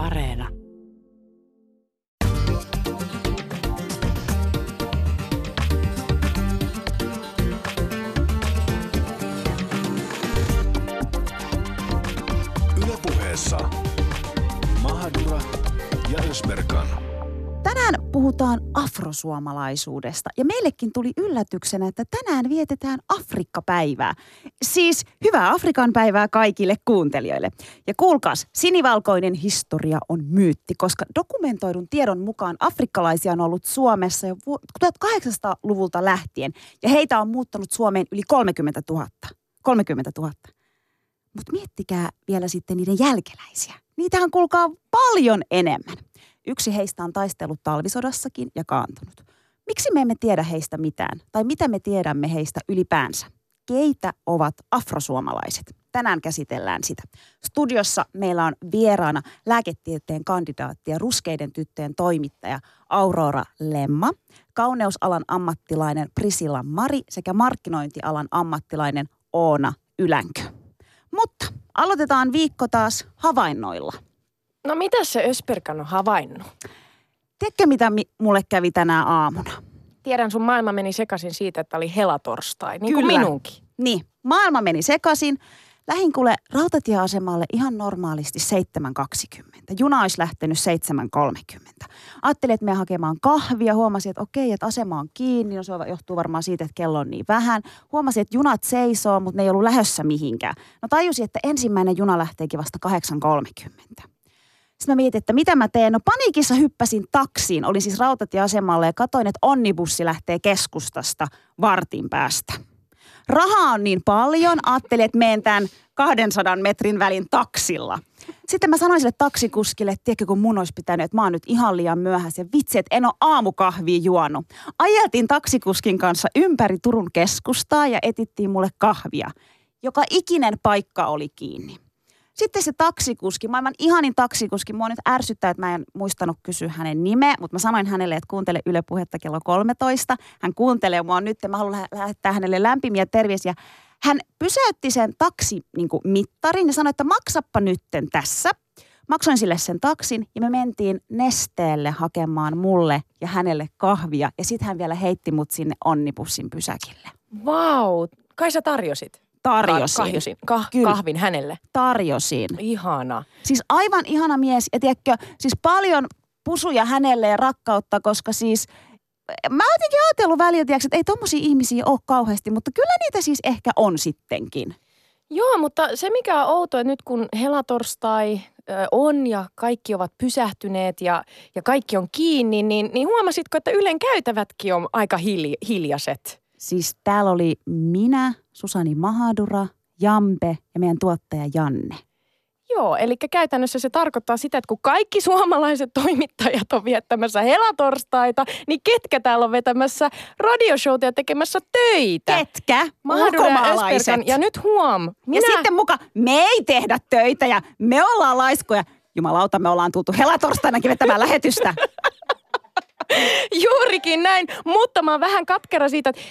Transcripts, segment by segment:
Areena. Puhutaan afrosuomalaisuudesta ja meillekin tuli yllätyksenä, että tänään vietetään Afrikka-päivää. Siis hyvää Afrikan päivää kaikille kuuntelijoille. Ja kuulkaas, sinivalkoinen historia on myytti, koska dokumentoidun tiedon mukaan afrikkalaisia on ollut Suomessa jo 1800-luvulta lähtien ja heitä on muuttanut Suomeen yli 30 000. 30 000. Mutta miettikää vielä sitten niiden jälkeläisiä. Niitähän kuulkaa paljon enemmän. Yksi heistä on taistellut talvisodassakin ja kaantunut. Miksi me emme tiedä heistä mitään? Tai mitä me tiedämme heistä ylipäänsä? Keitä ovat afrosuomalaiset? Tänään käsitellään sitä. Studiossa meillä on vieraana lääketieteen kandidaatti ja ruskeiden tyttöjen toimittaja Aurora Lemma, kauneusalan ammattilainen Prisilla Mari sekä markkinointialan ammattilainen Oona Ylänkö. Mutta aloitetaan viikko taas havainnoilla. No mitä se Ösperkan on havainnut? Tiedätkö, mitä mi- mulle kävi tänä aamuna? Tiedän, sun maailma meni sekaisin siitä, että oli helatorstai, niin Kyllä. kuin minunkin. Niin, maailma meni sekaisin. Lähin kuule rautatieasemalle ihan normaalisti 7.20. Juna olisi lähtenyt 7.30. Ajattelin, että me hakemaan kahvia. Huomasin, että okei, että asema on kiinni. No se johtuu varmaan siitä, että kello on niin vähän. Huomasin, että junat seisoo, mutta ne ei ollut lähössä mihinkään. No tajusin, että ensimmäinen juna lähteekin vasta 8.30. Sitten mä mietin, että mitä mä teen. No paniikissa hyppäsin taksiin. Olin siis rautatieasemalla ja katoin, että onnibussi lähtee keskustasta vartin päästä. Rahaa on niin paljon, ajattelin, että menen tämän 200 metrin välin taksilla. Sitten mä sanoin sille taksikuskille, että tiedätkö, kun mun olisi pitänyt, että mä oon nyt ihan liian myöhässä. Vitsi, että en ole aamukahvia juonut. Ajeltiin taksikuskin kanssa ympäri Turun keskustaa ja etittiin mulle kahvia. Joka ikinen paikka oli kiinni. Sitten se taksikuski, maailman ihanin taksikuski, mua nyt ärsyttää, että mä en muistanut kysyä hänen nimeä, mutta mä sanoin hänelle, että kuuntele Yle Puhetta kello 13. Hän kuuntelee mua nyt ja mä haluan lä- lähettää hänelle lämpimiä terveisiä. Hän pysäytti sen taksi niin ja sanoi, että maksappa nytten tässä. Maksoin sille sen taksin ja me mentiin nesteelle hakemaan mulle ja hänelle kahvia. Ja sitten hän vielä heitti mut sinne onnibussin pysäkille. Vau, kai sä tarjosit? Tarjosin. Ka- kahjosin, kah- Kyllä. kahvin hänelle. Tarjosin. Ihana. Siis aivan ihana mies ja tiedätkö, siis paljon pusuja hänelle ja rakkautta, koska siis mä oon jotenkin ajatellut välillä, tiedätkö, että ei tommosia ihmisiä ole kauheasti, mutta kyllä niitä siis ehkä on sittenkin. Joo, mutta se mikä on outoa, että nyt kun helatorstai on ja kaikki ovat pysähtyneet ja, ja kaikki on kiinni, niin, niin huomasitko, että Ylen käytävätkin on aika hilj- hiljaiset? Siis täällä oli minä, Susani Mahadura, Jampe ja meidän tuottaja Janne. Joo, eli käytännössä se tarkoittaa sitä, että kun kaikki suomalaiset toimittajat on viettämässä helatorstaita, niin ketkä täällä on vetämässä radioshowta ja tekemässä töitä? Ketkä? Mahadura ja Ulkomaalaiset. Ja nyt huom, Ja minä... sitten muka me ei tehdä töitä ja me ollaan laiskoja. Jumalauta, me ollaan tultu helatorstainakin vetämään lähetystä. Juurikin näin, mutta mä oon vähän katkera siitä, että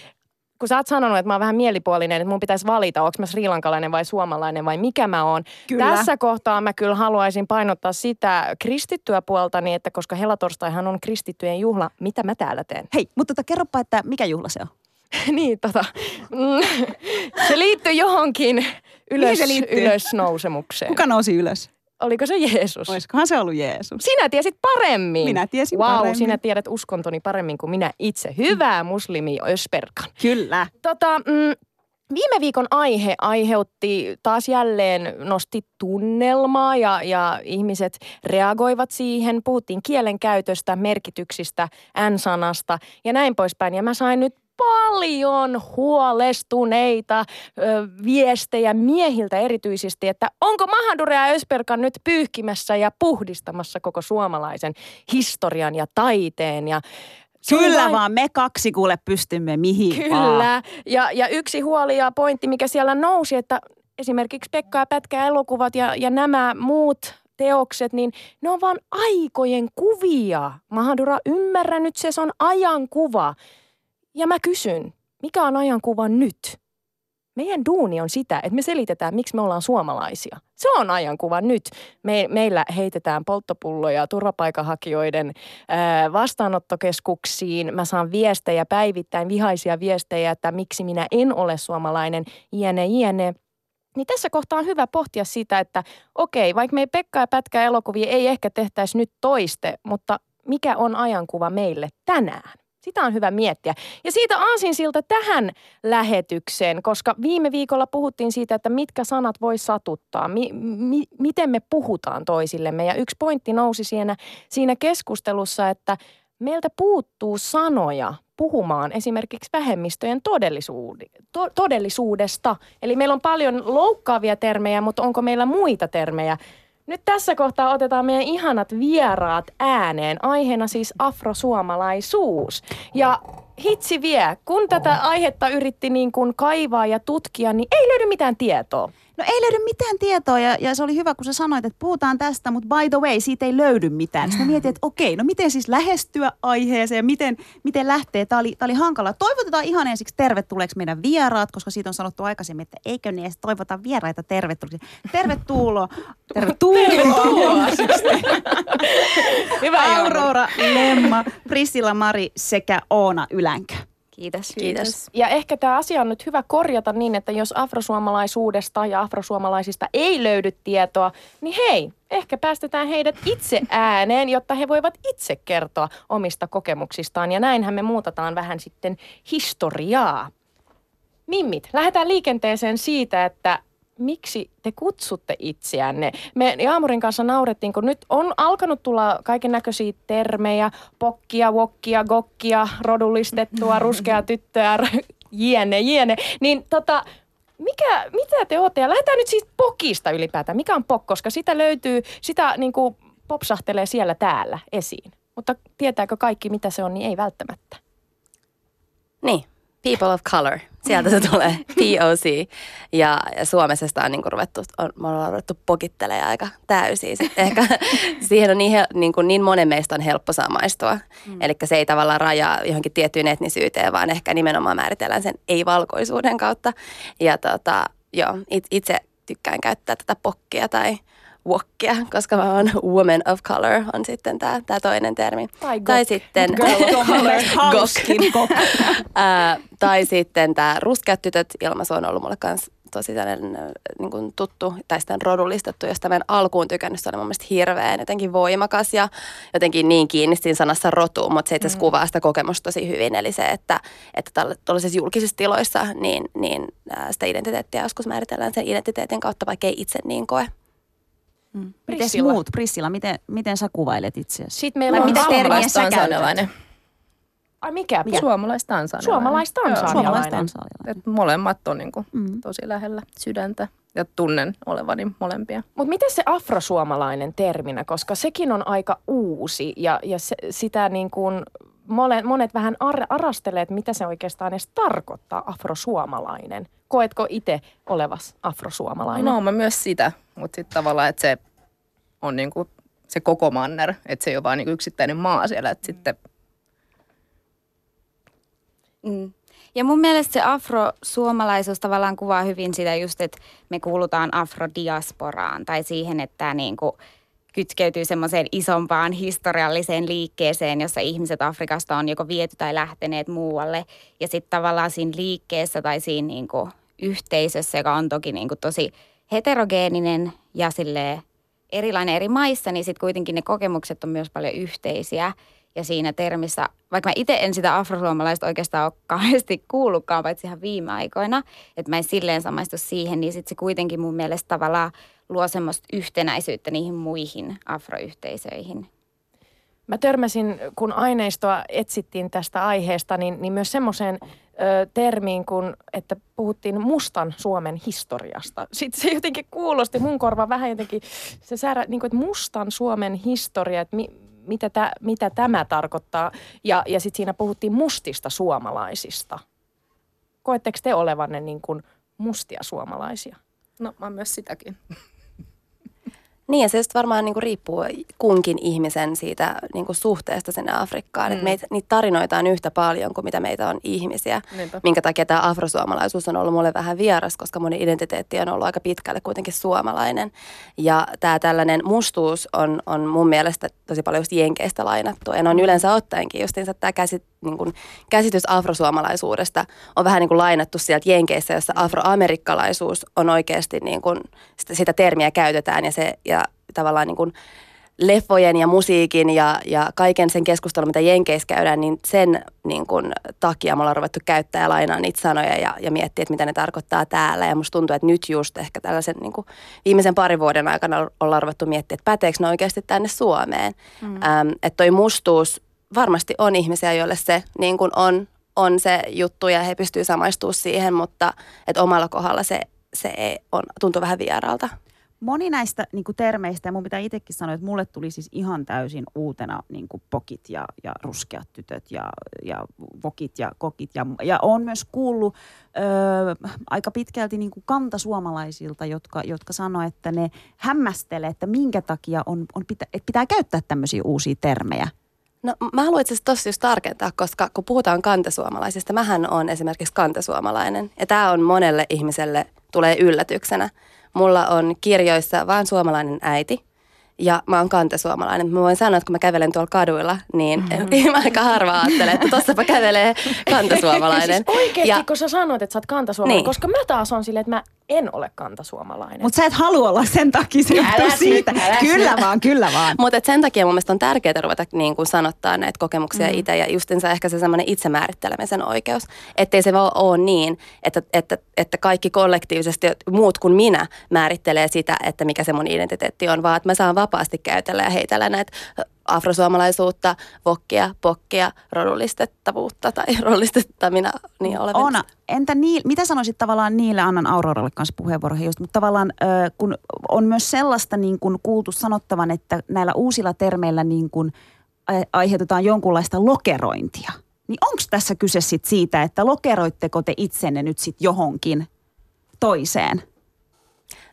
kun sä oot sanonut, että mä oon vähän mielipuolinen, että mun pitäisi valita, onko mä srilankalainen vai suomalainen vai mikä mä oon. Kyllä. Tässä kohtaa mä kyllä haluaisin painottaa sitä kristittyä puoltani, että koska helatorstaihan on kristittyjen juhla, mitä mä täällä teen? Hei, mutta tota, kerropa, että mikä juhla se on? niin, tota, mm, se liittyy johonkin ylös, liittyy? ylösnousemukseen. Kuka nousi ylös? Oliko se Jeesus? Olisikohan se ollut Jeesus? Sinä tiesit paremmin. Minä tiesin wow, paremmin. sinä tiedät uskontoni paremmin kuin minä itse. Hyvää muslimi Ösperkan. Kyllä. Tota, mm, viime viikon aihe aiheutti taas jälleen, nosti tunnelmaa ja, ja ihmiset reagoivat siihen. Puhuttiin kielen käytöstä, merkityksistä, N-sanasta ja näin poispäin. Ja mä sain nyt paljon huolestuneita ö, viestejä miehiltä erityisesti, että onko Mahadure ja Ösperkan nyt pyyhkimässä ja puhdistamassa koko suomalaisen historian ja taiteen ja Kyllä vain- vaan me kaksi kuule pystymme mihin vaan. Kyllä. Ja, ja yksi huoli ja pointti, mikä siellä nousi, että esimerkiksi Pekka ja Pätkä elokuvat ja, ja nämä muut teokset, niin ne on vaan aikojen kuvia. Mahadura, ymmärrä nyt se, se on ajankuva. Ja mä kysyn, mikä on ajankuva nyt? meidän duuni on sitä, että me selitetään, miksi me ollaan suomalaisia. Se on ajankuva nyt. Me, meillä heitetään polttopulloja turvapaikanhakijoiden ää, vastaanottokeskuksiin. Mä saan viestejä päivittäin, vihaisia viestejä, että miksi minä en ole suomalainen, jne, jne. Niin tässä kohtaa on hyvä pohtia sitä, että okei, vaikka me Pekka ja Pätkä elokuvia ei ehkä tehtäisi nyt toiste, mutta mikä on ajankuva meille tänään? Sitä on hyvä miettiä. Ja siitä aasinsilta tähän lähetykseen, koska viime viikolla puhuttiin siitä, että mitkä sanat voi satuttaa, mi- mi- miten me puhutaan toisillemme. Ja yksi pointti nousi siinä, siinä keskustelussa, että meiltä puuttuu sanoja puhumaan esimerkiksi vähemmistöjen to- todellisuudesta. Eli meillä on paljon loukkaavia termejä, mutta onko meillä muita termejä? Nyt tässä kohtaa otetaan meidän ihanat vieraat ääneen. Aiheena siis afrosuomalaisuus. Ja hitsi vie, kun tätä aihetta yritti niin kuin kaivaa ja tutkia, niin ei löydy mitään tietoa. No ei löydy mitään tietoa ja, ja se oli hyvä, kun sä sanoit, että puhutaan tästä, mutta by the way, siitä ei löydy mitään. Sitten mietin, että okei, no miten siis lähestyä aiheeseen, miten, miten lähtee. Tämä oli, tämä oli hankala. Toivotetaan ihan ensiksi tervetulleeksi meidän vieraat, koska siitä on sanottu aikaisemmin, että eikö niin edes toivota vieraita tervetulleeksi. Tervetuloa. Tervetuloa. Hyvä Aurora Lemma, Priscilla Mari sekä Oona Ylänkö. Kiitos. Kiitos. Ja ehkä tämä asia on nyt hyvä korjata niin, että jos afrosuomalaisuudesta ja afrosuomalaisista ei löydy tietoa, niin hei, ehkä päästetään heidät itse ääneen, jotta he voivat itse kertoa omista kokemuksistaan. Ja näinhän me muutataan vähän sitten historiaa. Mimmit, lähdetään liikenteeseen siitä, että miksi te kutsutte itseänne? Me Jaamurin kanssa naurettiin, kun nyt on alkanut tulla kaiken näköisiä termejä, pokkia, wokkia, gokkia, rodullistettua, ruskea tyttöä, jiene, jiene. Niin tota, mikä, mitä te olette? Ja lähdetään nyt siis pokista ylipäätään. Mikä on pok? Koska sitä löytyy, sitä niin kuin popsahtelee siellä täällä esiin. Mutta tietääkö kaikki, mitä se on, niin ei välttämättä. Niin, people of color. Sieltä se tulee, POC. Ja, ja Suomessa sitä on, niin kuin ruvettu, on, me ollaan ruvettu pokittelemaan aika täysin. Ehkä siihen on niin, hel, niin, kuin niin monen meistä on helppo samaistua. Mm. Eli se ei tavallaan rajaa johonkin tiettyyn etnisyyteen, vaan ehkä nimenomaan määritellään sen ei-valkoisuuden kautta. Ja tota, joo, itse tykkään käyttää tätä pokkia tai wokkia, koska mä oon woman of color on sitten tämä tää toinen termi. Tai, tai sitten gok. tai sitten tämä ruskeat tytöt ilmaisu on ollut mulle kanssa tosi sellainen niin kuin tuttu, tai sitten rodullistettu, josta mä en alkuun tykännyt. Se oli mun mielestä hirveän jotenkin voimakas ja jotenkin niin kiinni siinä sanassa rotu, mutta se itse asiassa mm. kuvaa sitä kokemusta tosi hyvin. Eli se, että, että tällaisissa julkisissa tiloissa niin, niin sitä identiteettiä joskus määritellään sen identiteetin kautta, vaikka ei itse niin koe. Mm. Miten muut, Prissilla, miten, miten sä kuvailet itseäsi? Sitten meillä on suomalaistansanialainen. Ai mikä? mikä? Suomalaistansanialainen. Suomalaistansanialainen. Suomalaistansanialainen. molemmat on niin kuin mm. tosi lähellä sydäntä ja tunnen olevani molempia. Mutta miten se afrosuomalainen terminä, koska sekin on aika uusi ja, ja se, sitä niin kuin monet, monet vähän ar- arastelee, että mitä se oikeastaan edes tarkoittaa afrosuomalainen. Koetko itse olevas afrosuomalainen? No mä myös sitä, mutta sitten tavallaan, että se on niinku se koko manner, että se ei ole vain niinku yksittäinen maa siellä, että mm. sitten Mm. Ja mun mielestä se afrosuomalaisuus tavallaan kuvaa hyvin sitä just, että me kuulutaan afrodiasporaan tai siihen, että tämä niin kuin kytkeytyy semmoiseen isompaan historialliseen liikkeeseen, jossa ihmiset Afrikasta on joko viety tai lähteneet muualle. Ja sitten tavallaan siinä liikkeessä tai siinä niin kuin yhteisössä, joka on toki niin kuin tosi heterogeeninen ja erilainen eri maissa, niin sitten kuitenkin ne kokemukset on myös paljon yhteisiä. Ja siinä termissä, vaikka mä itse en sitä afrosuomalaista oikeastaan ole kauheasti kuullutkaan, paitsi ihan viime aikoina, että mä en silleen samaistu siihen, niin sitten se kuitenkin mun mielestä tavallaan luo semmoista yhtenäisyyttä niihin muihin afroyhteisöihin. Mä törmäsin, kun aineistoa etsittiin tästä aiheesta, niin, niin myös semmoiseen termiin, kun, että puhuttiin mustan Suomen historiasta. Sitten se jotenkin kuulosti mun korva vähän jotenkin, se säärä, niin kuin, että mustan Suomen historia, että mi, mitä, tä, mitä tämä tarkoittaa. Ja, ja sitten siinä puhuttiin mustista suomalaisista. Koetteko te olevanne niin kuin mustia suomalaisia? No mä myös sitäkin. Niin ja se just varmaan niinku riippuu kunkin ihmisen siitä niinku suhteesta sinne Afrikkaan. Mm. Et meitä, niitä tarinoita on yhtä paljon kuin mitä meitä on ihmisiä. Niinpä. Minkä takia tämä afrosuomalaisuus on ollut mulle vähän vieras, koska mun identiteetti on ollut aika pitkälle kuitenkin suomalainen. Ja tämä tällainen mustuus on, on mun mielestä tosi paljon just jenkeistä lainattu. Ja ne on yleensä ottaenkin justiinsa tämä käsit, niin kuin, käsitys afrosuomalaisuudesta on vähän niin kuin lainattu sieltä jenkeissä, jossa afroamerikkalaisuus on oikeasti niin kuin, sitä, sitä termiä käytetään ja se ja tavallaan niin kuin leffojen ja musiikin ja, ja kaiken sen keskustelun, mitä Jenkeissä käydään, niin sen niin kuin, takia me ollaan ruvettu käyttää ja lainaa niitä sanoja ja, ja miettiä, että mitä ne tarkoittaa täällä. Ja musta tuntuu, että nyt just ehkä tällaisen niin kuin, viimeisen parin vuoden aikana ollaan ruvettu miettiä, että päteekö ne oikeasti tänne Suomeen. Mm. Ähm, että toi mustuus varmasti on ihmisiä, joille se niin kuin on, on se juttu ja he pystyvät samaistumaan siihen, mutta että omalla kohdalla se, se ei on, tuntuu vähän vieraalta. Moni näistä niin kuin termeistä, ja mun pitää itsekin sanoa, että mulle tuli siis ihan täysin uutena niin kuin pokit ja, ja ruskeat tytöt ja, ja vokit ja kokit. Ja, ja on myös kuullut ö, aika pitkälti niin kuin kantasuomalaisilta, jotka, jotka sanoo, että ne hämmästelee, että minkä takia on, on pitä, että pitää käyttää tämmöisiä uusia termejä. No mä haluan itse asiassa tossa just tarkentaa, koska kun puhutaan kantasuomalaisista, mähän on esimerkiksi kantasuomalainen. Ja tämä on monelle ihmiselle tulee yllätyksenä. Mulla on kirjoissa vain suomalainen äiti ja mä oon kantasuomalainen. Mä voin sanoa, että kun mä kävelen tuolla kaduilla, niin mm-hmm. mä aika harva ajattelen, että tossapa kävelee kantasuomalainen. siis oikeasti, ja, kun sä sanoit, että sä oot kantasuomalainen, Niin. koska mä taas on silleen, että mä en ole kantasuomalainen. Mutta sä et halua olla sen takia, se Älä johtuu nyt, siitä. älä Kyllä nyt. vaan, kyllä vaan. Mutta sen takia mun mielestä on tärkeää ruveta niin kuin sanottaa näitä kokemuksia Mm. itse ja justinsa ehkä se semmoinen itsemäärittelemisen oikeus. Ettei se vaan ole niin, että, että, että kaikki kollektiivisesti muut kuin minä määrittelee sitä, että mikä se mun identiteetti on, vaan että mä saan vapaasti käytellä ja heitellä näitä afrosuomalaisuutta, vokkia, pokkia, rodullistettavuutta tai rodullistettamina niin olevan. Oona, entä Niil, mitä sanoisit tavallaan niille, annan Auroralle kanssa puheenvuoron just, mutta tavallaan ö, kun on myös sellaista niin kuin kuultu sanottavan, että näillä uusilla termeillä niin kuin ai- aiheutetaan jonkunlaista lokerointia. Niin onko tässä kyse sit siitä, että lokeroitteko te itsenne nyt sit johonkin toiseen?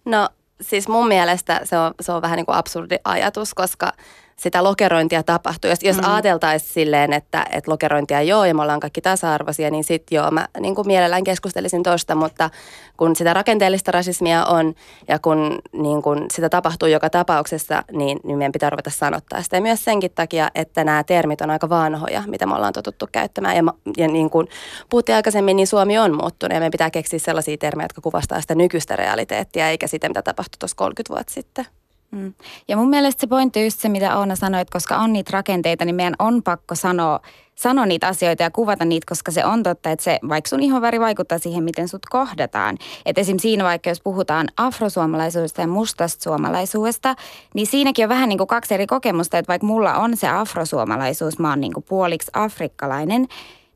No siis mun mielestä se on, se on vähän niin kuin absurdi ajatus, koska sitä lokerointia tapahtuu. Jos, jos mm. ajateltaisiin silleen, että, että lokerointia joo ja me ollaan kaikki tasa-arvoisia, niin sitten joo, mä niin kuin mielellään keskustelisin tosta, mutta kun sitä rakenteellista rasismia on ja kun niin kuin sitä tapahtuu joka tapauksessa, niin, niin meidän pitää ruveta sanottaa sitä. Ja myös senkin takia, että nämä termit on aika vanhoja, mitä me ollaan totuttu käyttämään. Ja, ja niin kuin puhuttiin aikaisemmin, niin Suomi on muuttunut ja meidän pitää keksiä sellaisia termejä, jotka kuvastaa sitä nykyistä realiteettia, eikä sitä, mitä tapahtui tuossa 30 vuotta sitten. Mm. Ja mun mielestä se pointti just se, mitä Oona sanoi, että koska on niitä rakenteita, niin meidän on pakko sanoa, sanoa niitä asioita ja kuvata niitä, koska se on totta, että se, vaikka sun ihonväri vaikuttaa siihen, miten sut kohdataan. Että esim. siinä vaikka, jos puhutaan afrosuomalaisuudesta ja mustasta suomalaisuudesta, niin siinäkin on vähän niin kuin kaksi eri kokemusta, että vaikka mulla on se afrosuomalaisuus, mä oon niin kuin puoliksi afrikkalainen,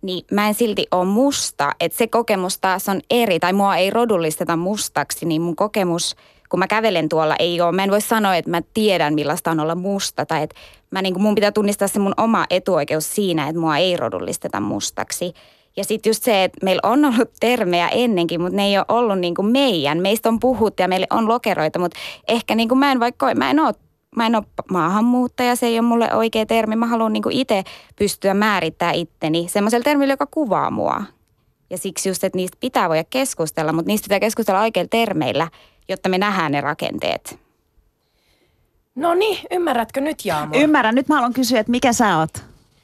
niin mä en silti ole musta. Että se kokemus taas on eri, tai mua ei rodullisteta mustaksi, niin mun kokemus, kun mä kävelen tuolla, ei ole. Mä en voi sanoa, että mä tiedän millaista on olla musta, tai että mä niin kuin, mun pitää tunnistaa se mun oma etuoikeus siinä, että mua ei rodullisteta mustaksi. Ja sitten just se, että meillä on ollut termejä ennenkin, mutta ne ei ole ollut niin kuin meidän. Meistä on puhuttu ja meillä on lokeroita, mutta ehkä niin kuin mä en vaikka, mä en ole Mä en ole maahanmuuttaja, se ei ole mulle oikea termi. Mä haluan niin itse pystyä määrittämään itteni semmoisella termillä, joka kuvaa mua. Ja siksi just, että niistä pitää voida keskustella, mutta niistä pitää keskustella oikeilla termeillä, jotta me nähdään ne rakenteet. No niin, ymmärrätkö nyt Jaamo? Ymmärrän, nyt mä haluan kysyä, että mikä sä oot?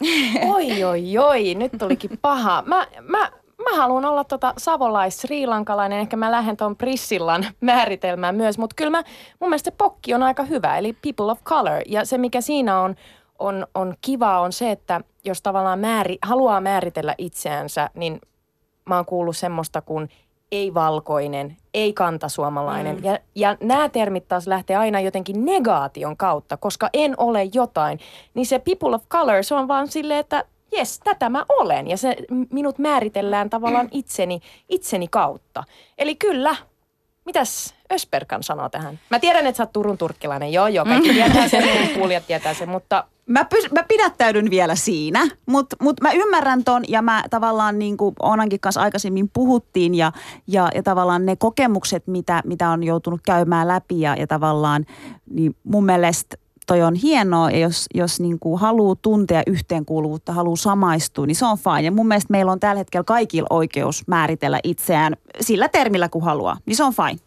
Oi, oi, oi, nyt tulikin paha. Mä, mä, mä haluan olla tota savolais-sriilankalainen, ehkä mä lähden tuon Prissillan määritelmään myös, mutta kyllä mä, mun mielestä se pokki on aika hyvä, eli people of color. Ja se, mikä siinä on, on, on kiva, on se, että jos tavallaan määri, haluaa määritellä itseänsä, niin mä oon kuullut semmoista kuin ei-valkoinen, ei-kantasuomalainen. Mm. Ja, ja nämä termit taas lähtee aina jotenkin negaation kautta, koska en ole jotain. Niin se people of color, se on vaan silleen, että jes, tätä mä olen. Ja se minut määritellään tavallaan itseni, itseni kautta. Eli kyllä, mitäs Ösperkan sanoo tähän? Mä tiedän, että sä oot Turun turkkilainen. Joo, joo, kaikki tietää sen, kuulijat tietää sen, mutta Mä, pys, mä pidättäydyn vielä siinä, mutta mut mä ymmärrän ton ja mä tavallaan niin kuin Onankin kanssa aikaisemmin puhuttiin ja, ja, ja tavallaan ne kokemukset, mitä, mitä on joutunut käymään läpi ja, ja tavallaan niin mun mielestä toi on hienoa ja jos, jos niin kuin haluaa tuntea yhteenkuuluvuutta, haluaa samaistua, niin se on fine. Ja mun mielestä meillä on tällä hetkellä kaikilla oikeus määritellä itseään sillä termillä, kun haluaa. Niin se on fine.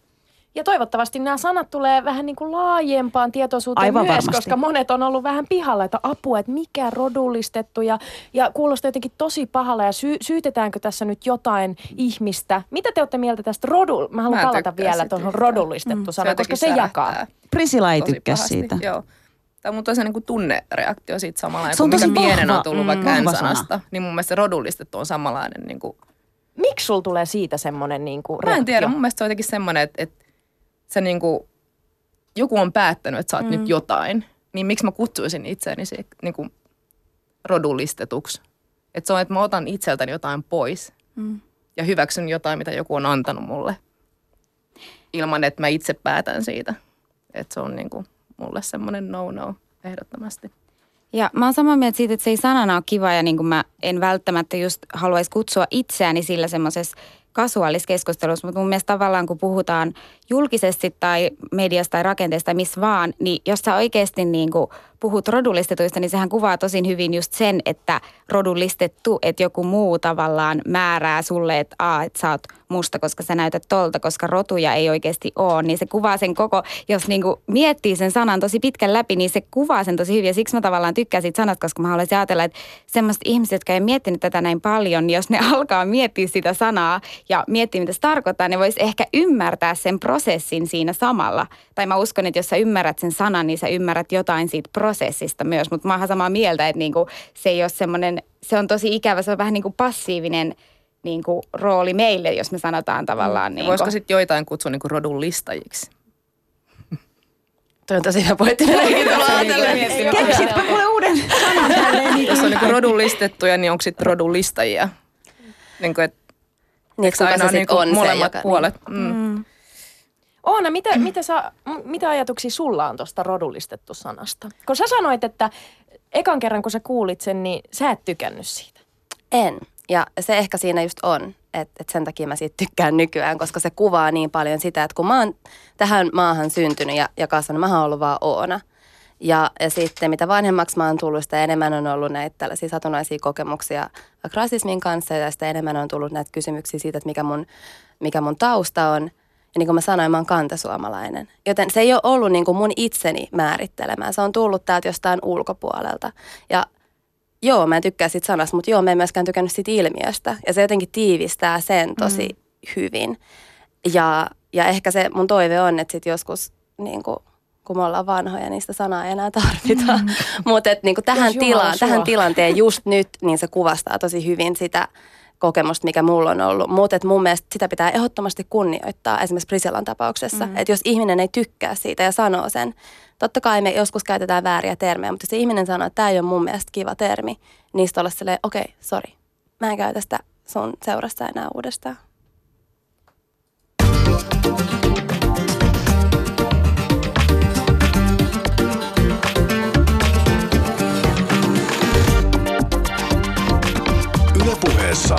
Ja toivottavasti nämä sanat tulee vähän niin kuin laajempaan tietoisuuteen Aivan myös, varmasti. koska monet on ollut vähän pihalla, että apua, että mikä rodullistettu ja, ja kuulostaa jotenkin tosi pahalla ja sy- syytetäänkö tässä nyt jotain ihmistä. Mitä te olette mieltä tästä rodul... Mä haluan Mä palata vielä tuohon rodullistettu sana, koska jotenkin se jakaa. Prisilla ei tykkää siitä. Joo. Tämä on mun tosi niin tunnereaktio siitä samanlainen Se on kuin pienen vahva, on tullut mm, vaikka vahva n-sanasta. Niin mun mielestä se rodullistettu on samanlainen. Niin kuin, Miksi sulla tulee siitä semmoinen niin kuin mä en tiedä, mun mielestä se on jotenkin semmoinen, että, että se niin kuin, joku on päättänyt, että sä oot mm. nyt jotain. Niin miksi mä kutsuisin itseäni se, niin kuin rodullistetuksi? Että se on, että mä otan itseltäni jotain pois mm. ja hyväksyn jotain, mitä joku on antanut mulle. Ilman, että mä itse päätän siitä. Että se on niin kuin, mulle semmoinen no-no ehdottomasti. Ja mä oon samaa mieltä siitä, että se ei sanana ole kiva ja niin kuin mä en välttämättä just haluaisi kutsua itseäni sillä semmoisessa kasuaalissa keskustelussa, mutta mun mielestä tavallaan kun puhutaan julkisesti tai mediasta tai rakenteesta missä vaan, niin jos sä oikeasti niin kuin puhut rodullistetuista, niin sehän kuvaa tosin hyvin just sen, että rodullistettu, että joku muu tavallaan määrää sulle, että, aa, että sä oot musta, koska sä näytät tolta, koska rotuja ei oikeasti ole, niin se kuvaa sen koko, jos niin kuin miettii sen sanan tosi pitkän läpi, niin se kuvaa sen tosi hyvin. Ja siksi mä tavallaan tykkään siitä sanasta, koska mä haluaisin ajatella, että semmoiset ihmiset, jotka ei miettinyt tätä näin paljon, niin jos ne alkaa miettiä sitä sanaa ja miettiä, mitä se tarkoittaa, ne vois ehkä ymmärtää sen prosessin siinä samalla. Tai mä uskon, että jos sä ymmärrät sen sanan, niin sä ymmärrät jotain siitä prosessista myös, mutta mä oon ihan samaa mieltä, että niinku, se ei ole semmoinen, se on tosi ikävä, se on vähän niin kuin passiivinen niin kuin, rooli meille, jos me sanotaan tavallaan. Ja Niin voisiko sitten joitain kutsua niin kuin rodullistajiksi? Toi on tosi hyvä pointti. Keksitpä kuule uuden sanan. Niin Jos on niin kuin rodullistettuja, niin onko sitten rodullistajia? Niin kuin, että Niin, kuka se aina sit niin kuin on se, molemmat joka, puolet. Mm. Oona, mitä, mitä, sä, mitä ajatuksia sulla on tuosta rodullistettu sanasta? Kun sä sanoit, että ekan kerran kun sä kuulit sen, niin sä et tykännyt siitä. En. Ja se ehkä siinä just on, että, että sen takia mä siitä tykkään nykyään, koska se kuvaa niin paljon sitä, että kun mä oon tähän maahan syntynyt ja, ja kasvanut, mä oon ollut vaan Oona. Ja, ja sitten mitä vanhemmaksi mä oon tullut, sitä enemmän on ollut näitä tällaisia satunnaisia kokemuksia rasismin kanssa ja sitä enemmän on tullut näitä kysymyksiä siitä, että mikä mun, mikä mun tausta on. Ja niin kuin mä sanoin, mä oon kantasuomalainen. Joten se ei ole ollut niin kuin mun itseni määrittelemään. Se on tullut täältä jostain ulkopuolelta. Ja joo, mä en tykkää siitä sanasta, mutta joo, mä en myöskään tykännyt siitä ilmiöstä. Ja se jotenkin tiivistää sen tosi mm. hyvin. Ja, ja ehkä se mun toive on, että sit joskus niin kuin, kun me ollaan vanhoja, niin sitä sanaa ei enää tarvita. Mm. Mutta niin tähän, tilaan, tähän tilanteen just nyt, niin se kuvastaa tosi hyvin sitä kokemusta, mikä mulla on ollut. Mutta mun mielestä sitä pitää ehdottomasti kunnioittaa esimerkiksi Prisillan tapauksessa. Mm. Että jos ihminen ei tykkää siitä ja sanoo sen, totta kai me joskus käytetään vääriä termejä, mutta jos se ihminen sanoo, että tämä ei ole mun mielestä kiva termi, niin sitten olla silleen, okei, okay, sori, mä en käytä sitä sun seurassa enää uudestaan. puheessa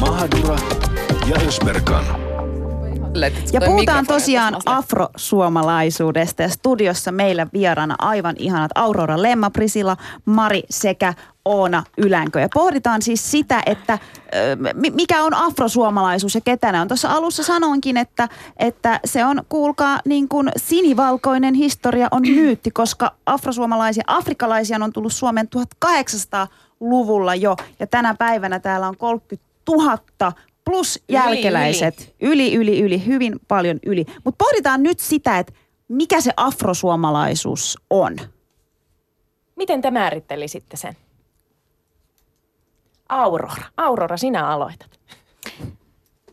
Mahadura ja Ösberkan. Ja puhutaan tosiaan afrosuomalaisuudesta ja studiossa meillä vieraana aivan ihanat Aurora Lemma, Prisilla, Mari sekä Oona Ylänkö. Ja pohditaan siis sitä, että mikä on afrosuomalaisuus ja ketä ne on. Tuossa alussa sanoinkin, että, että se on, kuulkaa, niin kuin sinivalkoinen historia on myytti, koska afrosuomalaisia, afrikalaisia on tullut Suomen 1800 luvulla jo. Ja tänä päivänä täällä on 30 000 plus jälkeläiset. Yli, yli, yli, yli hyvin paljon yli. Mutta pohditaan nyt sitä, että mikä se afrosuomalaisuus on. Miten te määrittelisitte sen? Aurora. Aurora, sinä aloitat.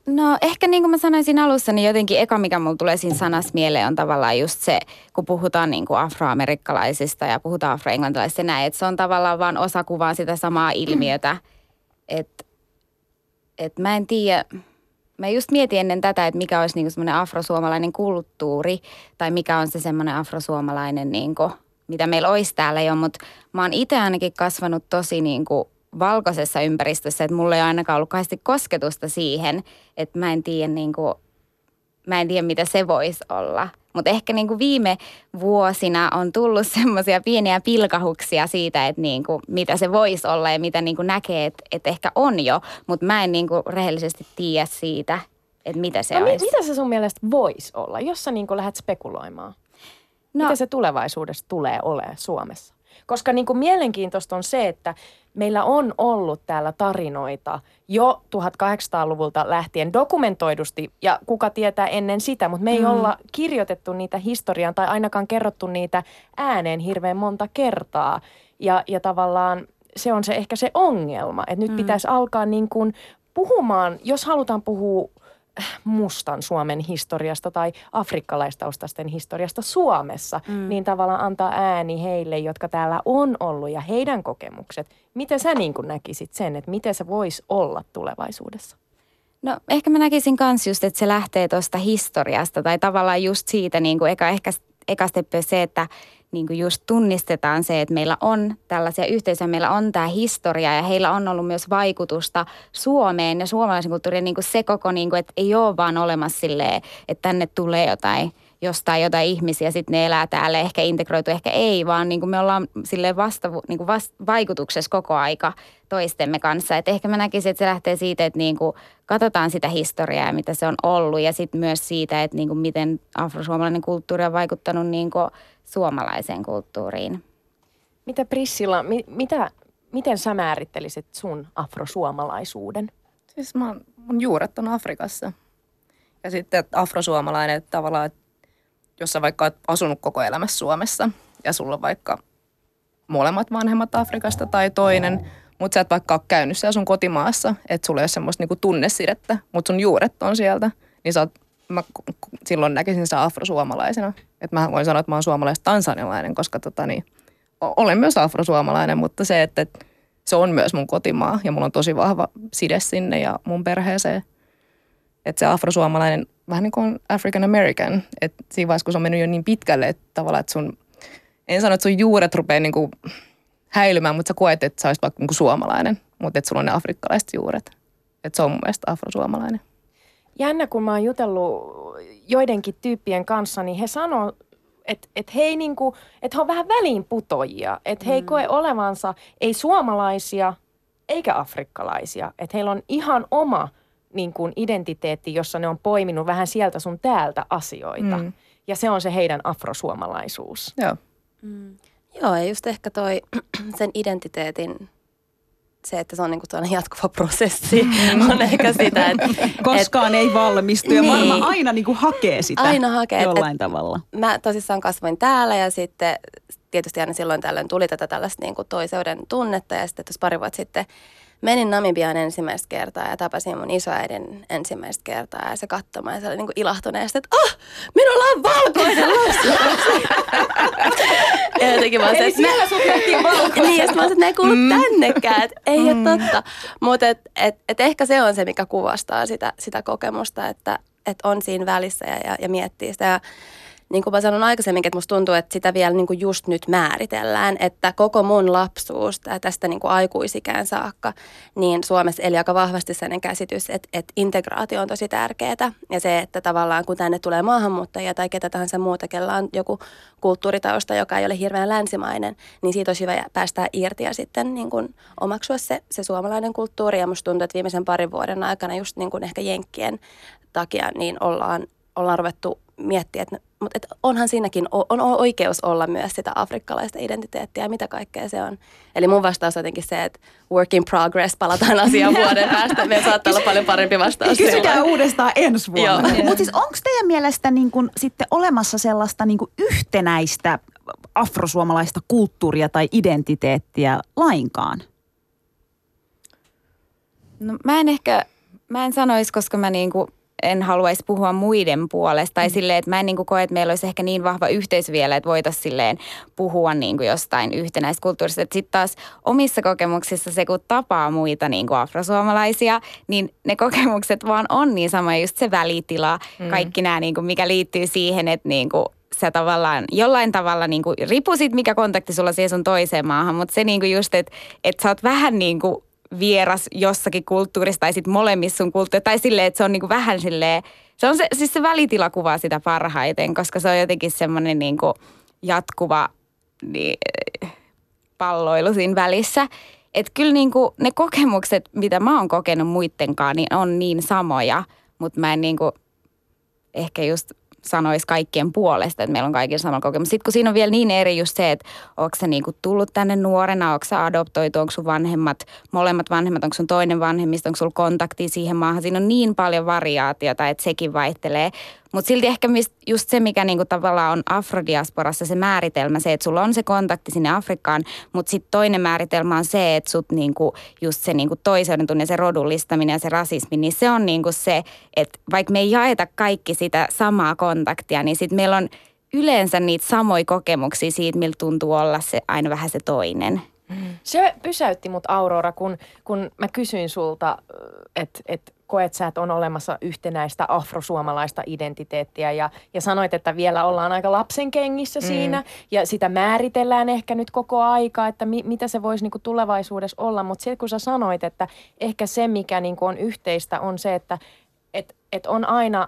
No ehkä niin kuin mä sanoisin alussa, niin jotenkin eka mikä mulla tulee siinä sanassa mieleen on tavallaan just se, kun puhutaan niin kuin afroamerikkalaisista ja puhutaan afroenglantilaisista ja näin, että se on tavallaan vaan osa kuvaa sitä samaa ilmiötä. Että et mä en tiedä, mä just mietin ennen tätä, että mikä olisi niin semmoinen afrosuomalainen kulttuuri tai mikä on se semmoinen afrosuomalainen niin kuin mitä meillä olisi täällä jo, mutta mä oon itse ainakin kasvanut tosi niin kuin valkoisessa ympäristössä, että mulla ei ole ainakaan ollut kauheasti kosketusta siihen, että mä en tiedä, niin kuin, mä en tiedä mitä se voisi olla. Mutta ehkä niin kuin viime vuosina on tullut semmoisia pieniä pilkahuksia siitä, että niin kuin, mitä se voisi olla ja mitä niin kuin näkee, että, että ehkä on jo. Mutta mä en niin kuin rehellisesti tiedä siitä, että mitä se no, olisi. Mitä se sun mielestä voisi olla, jos sä niin lähdet spekuloimaan? No. Mitä se tulevaisuudessa tulee olemaan Suomessa? Koska niin kuin mielenkiintoista on se, että meillä on ollut täällä tarinoita jo 1800-luvulta lähtien dokumentoidusti, ja kuka tietää ennen sitä, mutta me ei mm. olla kirjoitettu niitä historiaan tai ainakaan kerrottu niitä ääneen hirveän monta kertaa. Ja, ja tavallaan se on se ehkä se ongelma, että nyt mm. pitäisi alkaa niin kuin puhumaan, jos halutaan puhua mustan Suomen historiasta tai afrikkalaistaustaisten historiasta Suomessa, mm. niin tavallaan antaa ääni heille, jotka täällä on ollut ja heidän kokemukset. Miten sä niin kuin näkisit sen, että miten se voisi olla tulevaisuudessa? No ehkä mä näkisin kans just, että se lähtee tuosta historiasta tai tavallaan just siitä, niin kuin eka, ehkä, eka se, että niin kuin just tunnistetaan se, että meillä on tällaisia yhteisöjä, meillä on tämä historia ja heillä on ollut myös vaikutusta Suomeen ja suomalaisen kulttuuriin niin kuin se koko, niin kuin, että ei ole vaan olemassa silleen, että tänne tulee jotain jostain jotain ihmisiä, sitten ne elää täällä, ehkä integroitu, ehkä ei, vaan niin kuin me ollaan sille vasta, niin kuin vast, vaikutuksessa koko aika toistemme kanssa. Et ehkä mä näkisin, että se lähtee siitä, että niin kuin katsotaan sitä historiaa, mitä se on ollut, ja sitten myös siitä, että niin kuin miten afrosuomalainen kulttuuri on vaikuttanut niin kuin suomalaiseen kulttuuriin. Mitä Prissilla, mi, mitä, miten sä määrittelisit sun afrosuomalaisuuden? Siis mä, mun juuret on Afrikassa. Ja sitten että afrosuomalainen että tavallaan, että jos sä vaikka oot asunut koko elämässä Suomessa ja sulla on vaikka molemmat vanhemmat Afrikasta tai toinen, mutta sä et vaikka ole käynyt siellä sun kotimaassa, että sulla ei ole semmoista niinku tunnesidettä, mutta sun juuret on sieltä, niin sä oot, mä silloin näkisin sä afrosuomalaisena. Että mä voin sanoa, että mä oon suomalais-tansanialainen, koska tota niin, olen myös afrosuomalainen, mutta se, että se on myös mun kotimaa ja mulla on tosi vahva side sinne ja mun perheeseen. Että se afrosuomalainen vähän niin kuin African American, että siinä vaiheessa kun se on mennyt jo niin pitkälle, että tavallaan, että sun, en sano, että sun juuret rupeaa niin kuin häilymään, mutta sä koet, että sä olisit vaikka niin kuin suomalainen, mutta että sulla on ne afrikkalaiset juuret. Että se on mun mielestä afrosuomalainen. Jännä, kun mä oon jutellut joidenkin tyyppien kanssa, niin he sanoo, että et he, niinku, et he on vähän väliinputojia. Että he ei mm. koe olevansa ei suomalaisia eikä afrikkalaisia. Että heillä on ihan oma niin kuin identiteetti, jossa ne on poiminut vähän sieltä sun täältä asioita. Mm. Ja se on se heidän afrosuomalaisuus. Joo. Mm. Joo, ja just ehkä toi sen identiteetin se, että se on niinku jatkuva prosessi, mm. on ehkä sitä, että... Koskaan et, ei valmistu ja niin, varmaan aina niinku hakee sitä aina hakee, jollain et, tavalla. Mä tosissaan kasvoin täällä ja sitten tietysti aina silloin tällöin tuli tätä tällaista niinku toiseuden tunnetta ja sitten tuossa pari vuotta sitten menin Namibiaan ensimmäistä kertaa ja tapasin mun isoäidin ensimmäistä kertaa ja se katsomaan ja se oli niin kuin ilahtuneesti, että ah, minulla on valkoinen lapsi. ja jotenkin mä Eli siellä sut Niin, ja mä että ne ei kuulu mm. tännekään, että ei mm. ole totta. Mutta et, et, et ehkä se on se, mikä kuvastaa sitä, sitä kokemusta, että et on siinä välissä ja, ja, ja miettii sitä. Ja, niin kuin mä sanon aikaisemminkin, että musta tuntuu, että sitä vielä niin kuin just nyt määritellään, että koko mun lapsuus tästä niin kuin aikuisikään saakka, niin Suomessa eli aika vahvasti sellainen käsitys, että, että integraatio on tosi tärkeää ja se, että tavallaan kun tänne tulee maahanmuuttajia tai ketä tahansa muuta, kella on joku kulttuuritausta, joka ei ole hirveän länsimainen, niin siitä olisi hyvä päästää irti ja sitten niin kuin omaksua se, se suomalainen kulttuuri. Ja musta tuntuu, että viimeisen parin vuoden aikana just niin kuin ehkä Jenkkien takia niin ollaan, ollaan ruvettu miettiä, että mutta et onhan siinäkin on oikeus olla myös sitä afrikkalaista identiteettiä ja mitä kaikkea se on. Eli mun vastaus on jotenkin se, että work in progress, palataan asiaan vuoden päästä. Meillä saattaa olla paljon parempi vastaus. Kysykää uudestaan ensi vuonna. Mutta siis onko teidän mielestä niin kun sitten olemassa sellaista niin yhtenäistä afrosuomalaista kulttuuria tai identiteettiä lainkaan? No mä en ehkä, mä en sanoisi, koska mä niinku en haluaisi puhua muiden puolesta. Tai mm. silleen, että mä en niin kuin koe, että meillä olisi ehkä niin vahva yhteisö vielä, että voitaisiin silleen puhua niin kuin jostain yhtenäistä kulttuurista. Sitten taas omissa kokemuksissa se, kun tapaa muita niin kuin afrosuomalaisia, niin ne kokemukset vaan on niin sama. Just se välitila, mm. kaikki nämä, niin kuin, mikä liittyy siihen, että niin kuin sä tavallaan jollain tavalla niin kuin, ripusit mikä kontakti sulla siihen sun toiseen maahan, mutta se niin kuin just, että et sä oot vähän niin kuin vieras jossakin kulttuurissa tai sitten molemmissa sun kulttuurissa, tai silleen, että se on niin kuin vähän silleen, se on se, siis se välitila kuvaa sitä parhaiten, koska se on jotenkin semmoinen niin kuin jatkuva niin, palloilu siinä välissä. Että kyllä niin kuin ne kokemukset, mitä mä oon kokenut muittenkaan, niin on niin samoja, mutta mä en niin kuin ehkä just sanoisi kaikkien puolesta, että meillä on kaikilla sama kokemus. Sitten kun siinä on vielä niin eri just se, että onko se niinku tullut tänne nuorena, onko se adoptoitu, onko sun vanhemmat, molemmat vanhemmat, onko sun toinen vanhemmista, onko sulla kontakti siihen maahan. Siinä on niin paljon variaatiota, että sekin vaihtelee. Mutta silti ehkä just se, mikä niinku tavallaan on afrodiasporassa se määritelmä, se, että sulla on se kontakti sinne Afrikkaan, mutta sitten toinen määritelmä on se, että sut niinku, just se niinku toiseuden tunne, se rodullistaminen ja se rasismi, niin se on niinku se, että vaikka me ei jaeta kaikki sitä samaa kontaktia, niin sitten meillä on yleensä niitä samoja kokemuksia siitä, miltä tuntuu olla se aina vähän se toinen. Se pysäytti mut Aurora, kun, kun mä kysyin sulta, että et, koet sä, että on olemassa yhtenäistä afrosuomalaista identiteettiä ja, ja sanoit, että vielä ollaan aika lapsen kengissä mm. siinä ja sitä määritellään ehkä nyt koko aika, että mi, mitä se voisi niinku tulevaisuudessa olla, mutta sitten kun sä sanoit, että ehkä se mikä niinku on yhteistä on se, että et, et on aina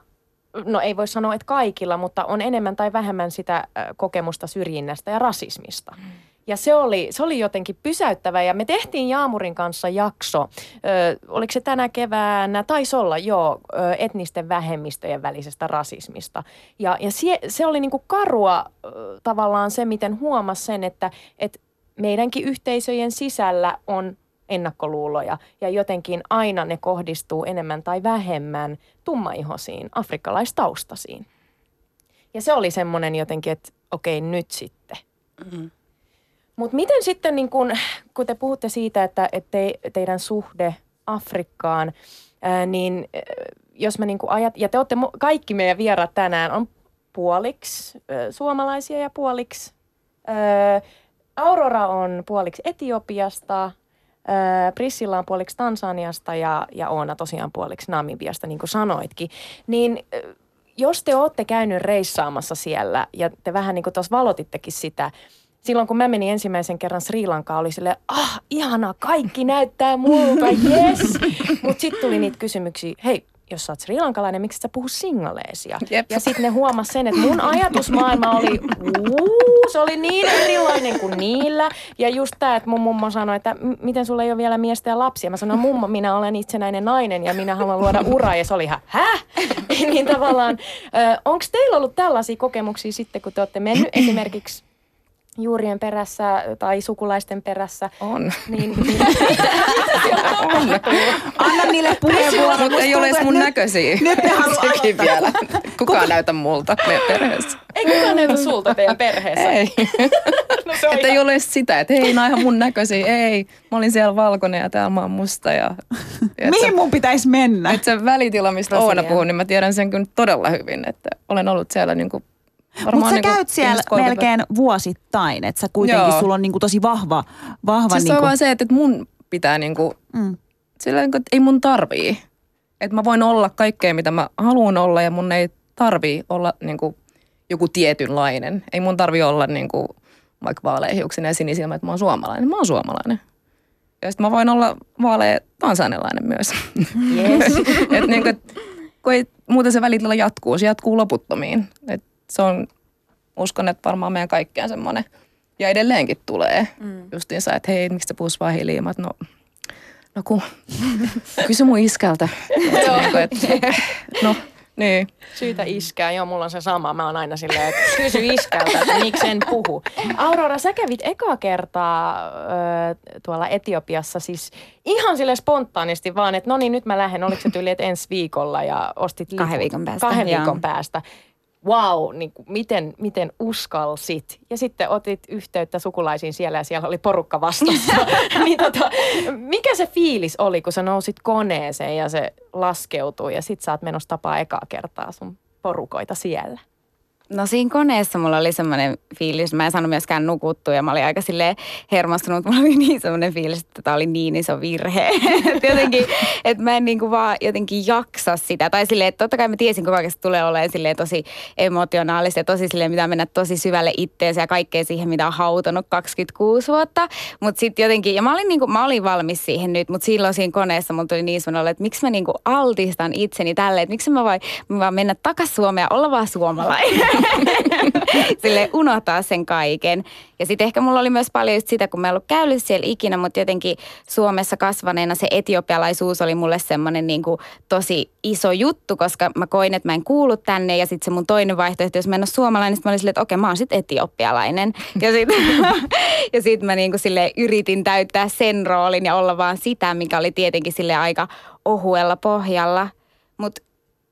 no ei voi sanoa, että kaikilla, mutta on enemmän tai vähemmän sitä kokemusta syrjinnästä ja rasismista. Mm. Ja se oli, se oli jotenkin pysäyttävä ja me tehtiin Jaamurin kanssa jakso, ö, oliko se tänä keväänä, taisi olla joo, ö, etnisten vähemmistöjen välisestä rasismista. Ja, ja se, se oli niinku karua tavallaan se, miten huomasi sen, että et meidänkin yhteisöjen sisällä on ennakkoluuloja ja jotenkin aina ne kohdistuu enemmän tai vähemmän tummaihosiin, afrikkalaistaustaisiin. Ja se oli semmoinen jotenkin, että okei, nyt sitten. Mm-hmm. Mutta miten sitten, niin kun, kun te puhutte siitä, että, että te, teidän suhde Afrikkaan, ää, niin jos mä niin ajat, ja te olette, kaikki meidän vieraat tänään on puoliksi ää, suomalaisia ja puoliksi, ää, Aurora on puoliksi Etiopiasta, ää, Priscilla on puoliksi Tansaniasta ja, ja Oona tosiaan puoliksi Namibiasta, niin kuin sanoitkin, niin jos te olette käynyt reissaamassa siellä ja te vähän niin kuin tuossa valotittekin sitä, silloin kun mä menin ensimmäisen kerran Sri Lankaan, oli sille ah, ihana, kaikki näyttää multa, yes. Mutta sitten tuli niitä kysymyksiä, hei, jos sä oot srilankalainen, miksi sä puhu singaleesia? Jep. Ja sitten ne huomasi sen, että mun ajatusmaailma oli, uu, se oli niin erilainen kuin niillä. Ja just tämä, että mun mummo sanoi, että miten sulla ei ole vielä miestä ja lapsia. Mä sanoin, mummo, minä olen itsenäinen nainen ja minä haluan luoda uraa. Ja se oli ihan, häh? niin tavallaan, onko teillä ollut tällaisia kokemuksia sitten, kun te olette mennyt esimerkiksi juurien perässä tai sukulaisten perässä. On. Niin, niin on. Anna niille puheenvuorot. ei ole edes mun nyt, näköisiä. Nyt ne Sekin vielä. Kukaan Kuka? näytä multa meidän perheessä. Ei kukaan näytä sulta teidän perheessä. Ei. no se että ei ole sitä, että hei, nämä ihan mun näköisiä. Ei, mä olin siellä valkoinen ja täällä mä oon musta. Ja, Mihin mun pitäisi mennä? Että se välitila, mistä Oona puhuu, niin mä tiedän sen kyllä todella hyvin. Että olen ollut siellä niin kuin mutta sä niin käyt siellä melkein vuosittain, että sä kuitenkin, Joo. sulla on niinku tosi vahva, vahva siis niinku... se on niinku- vaan se, että mun pitää niinku, mm. sillä niinku, että ei mun tarvii. Että mä voin olla kaikkea, mitä mä haluan olla ja mun ei tarvii olla niinku joku tietynlainen. Ei mun tarvii olla niinku vaikka vaaleihiuksinen ja sinisilmä, että mä oon suomalainen. Mä oon suomalainen. Ja sitten mä voin olla vaalea tansanilainen myös. Yes. et niinku, kun ei, muuten se välitila jatkuu, se jatkuu loputtomiin. Et se on, uskon, että varmaan meidän kaikkeen semmoinen, ja edelleenkin tulee mm. justiinsa, että hei, miksi sä puhuu swahiliimat, no No kun, kysy mun iskältä. no, niin. Syytä iskää, joo, mulla on se sama. Mä oon aina silleen, että kysy iskältä, että miksi en puhu. Aurora, sä kävit eka kertaa ö, tuolla Etiopiassa siis ihan sille spontaanisti vaan, että no niin, nyt mä lähden. Oliko se tyyli, että ensi viikolla ja ostit liput? Kahden viikon päästä. Kahden viikon päästä wow, niin kuin, miten, miten uskalsit. Ja sitten otit yhteyttä sukulaisiin siellä ja siellä oli porukka vastassa. niin tota, mikä se fiilis oli, kun sä nousit koneeseen ja se laskeutui ja sit sä oot menossa tapaa ekaa kertaa sun porukoita siellä? No siinä koneessa mulla oli semmoinen fiilis, mä en saanut myöskään nukuttua ja mä olin aika silleen hermostunut. Mulla oli niin semmoinen fiilis, että tämä oli niin iso virhe. että jotenkin, että mä en niinku vaan jotenkin jaksa sitä. Tai silleen, että totta kai mä tiesin, kuinka oikeasti tulee olemaan silleen tosi emotionaalista ja tosi silleen, mitä mennä tosi syvälle itteensä ja kaikkea siihen, mitä on hautonut 26 vuotta. Mutta sitten jotenkin, ja mä olin, niinku, mä olin valmis siihen nyt, mutta silloin siinä koneessa mulla tuli niin semmoinen että miksi mä niinku altistan itseni tälle, että miksi mä vaan, mä vaan mennä takaisin Suomeen ja olla vaan suomalainen. sille unohtaa sen kaiken. Ja sitten ehkä mulla oli myös paljon just sitä, kun mä en ollut käynyt siellä ikinä, mutta jotenkin Suomessa kasvaneena se etiopialaisuus oli mulle semmoinen niin kuin tosi iso juttu, koska mä koin, että mä en kuulu tänne. Ja sitten se mun toinen vaihtoehto, jos mä en ole suomalainen, niin mä olin silleen, että okei, mä oon sitten etiopialainen. Ja sitten ja sit mä niin kuin sille yritin täyttää sen roolin ja olla vaan sitä, mikä oli tietenkin sille aika ohuella pohjalla. Mutta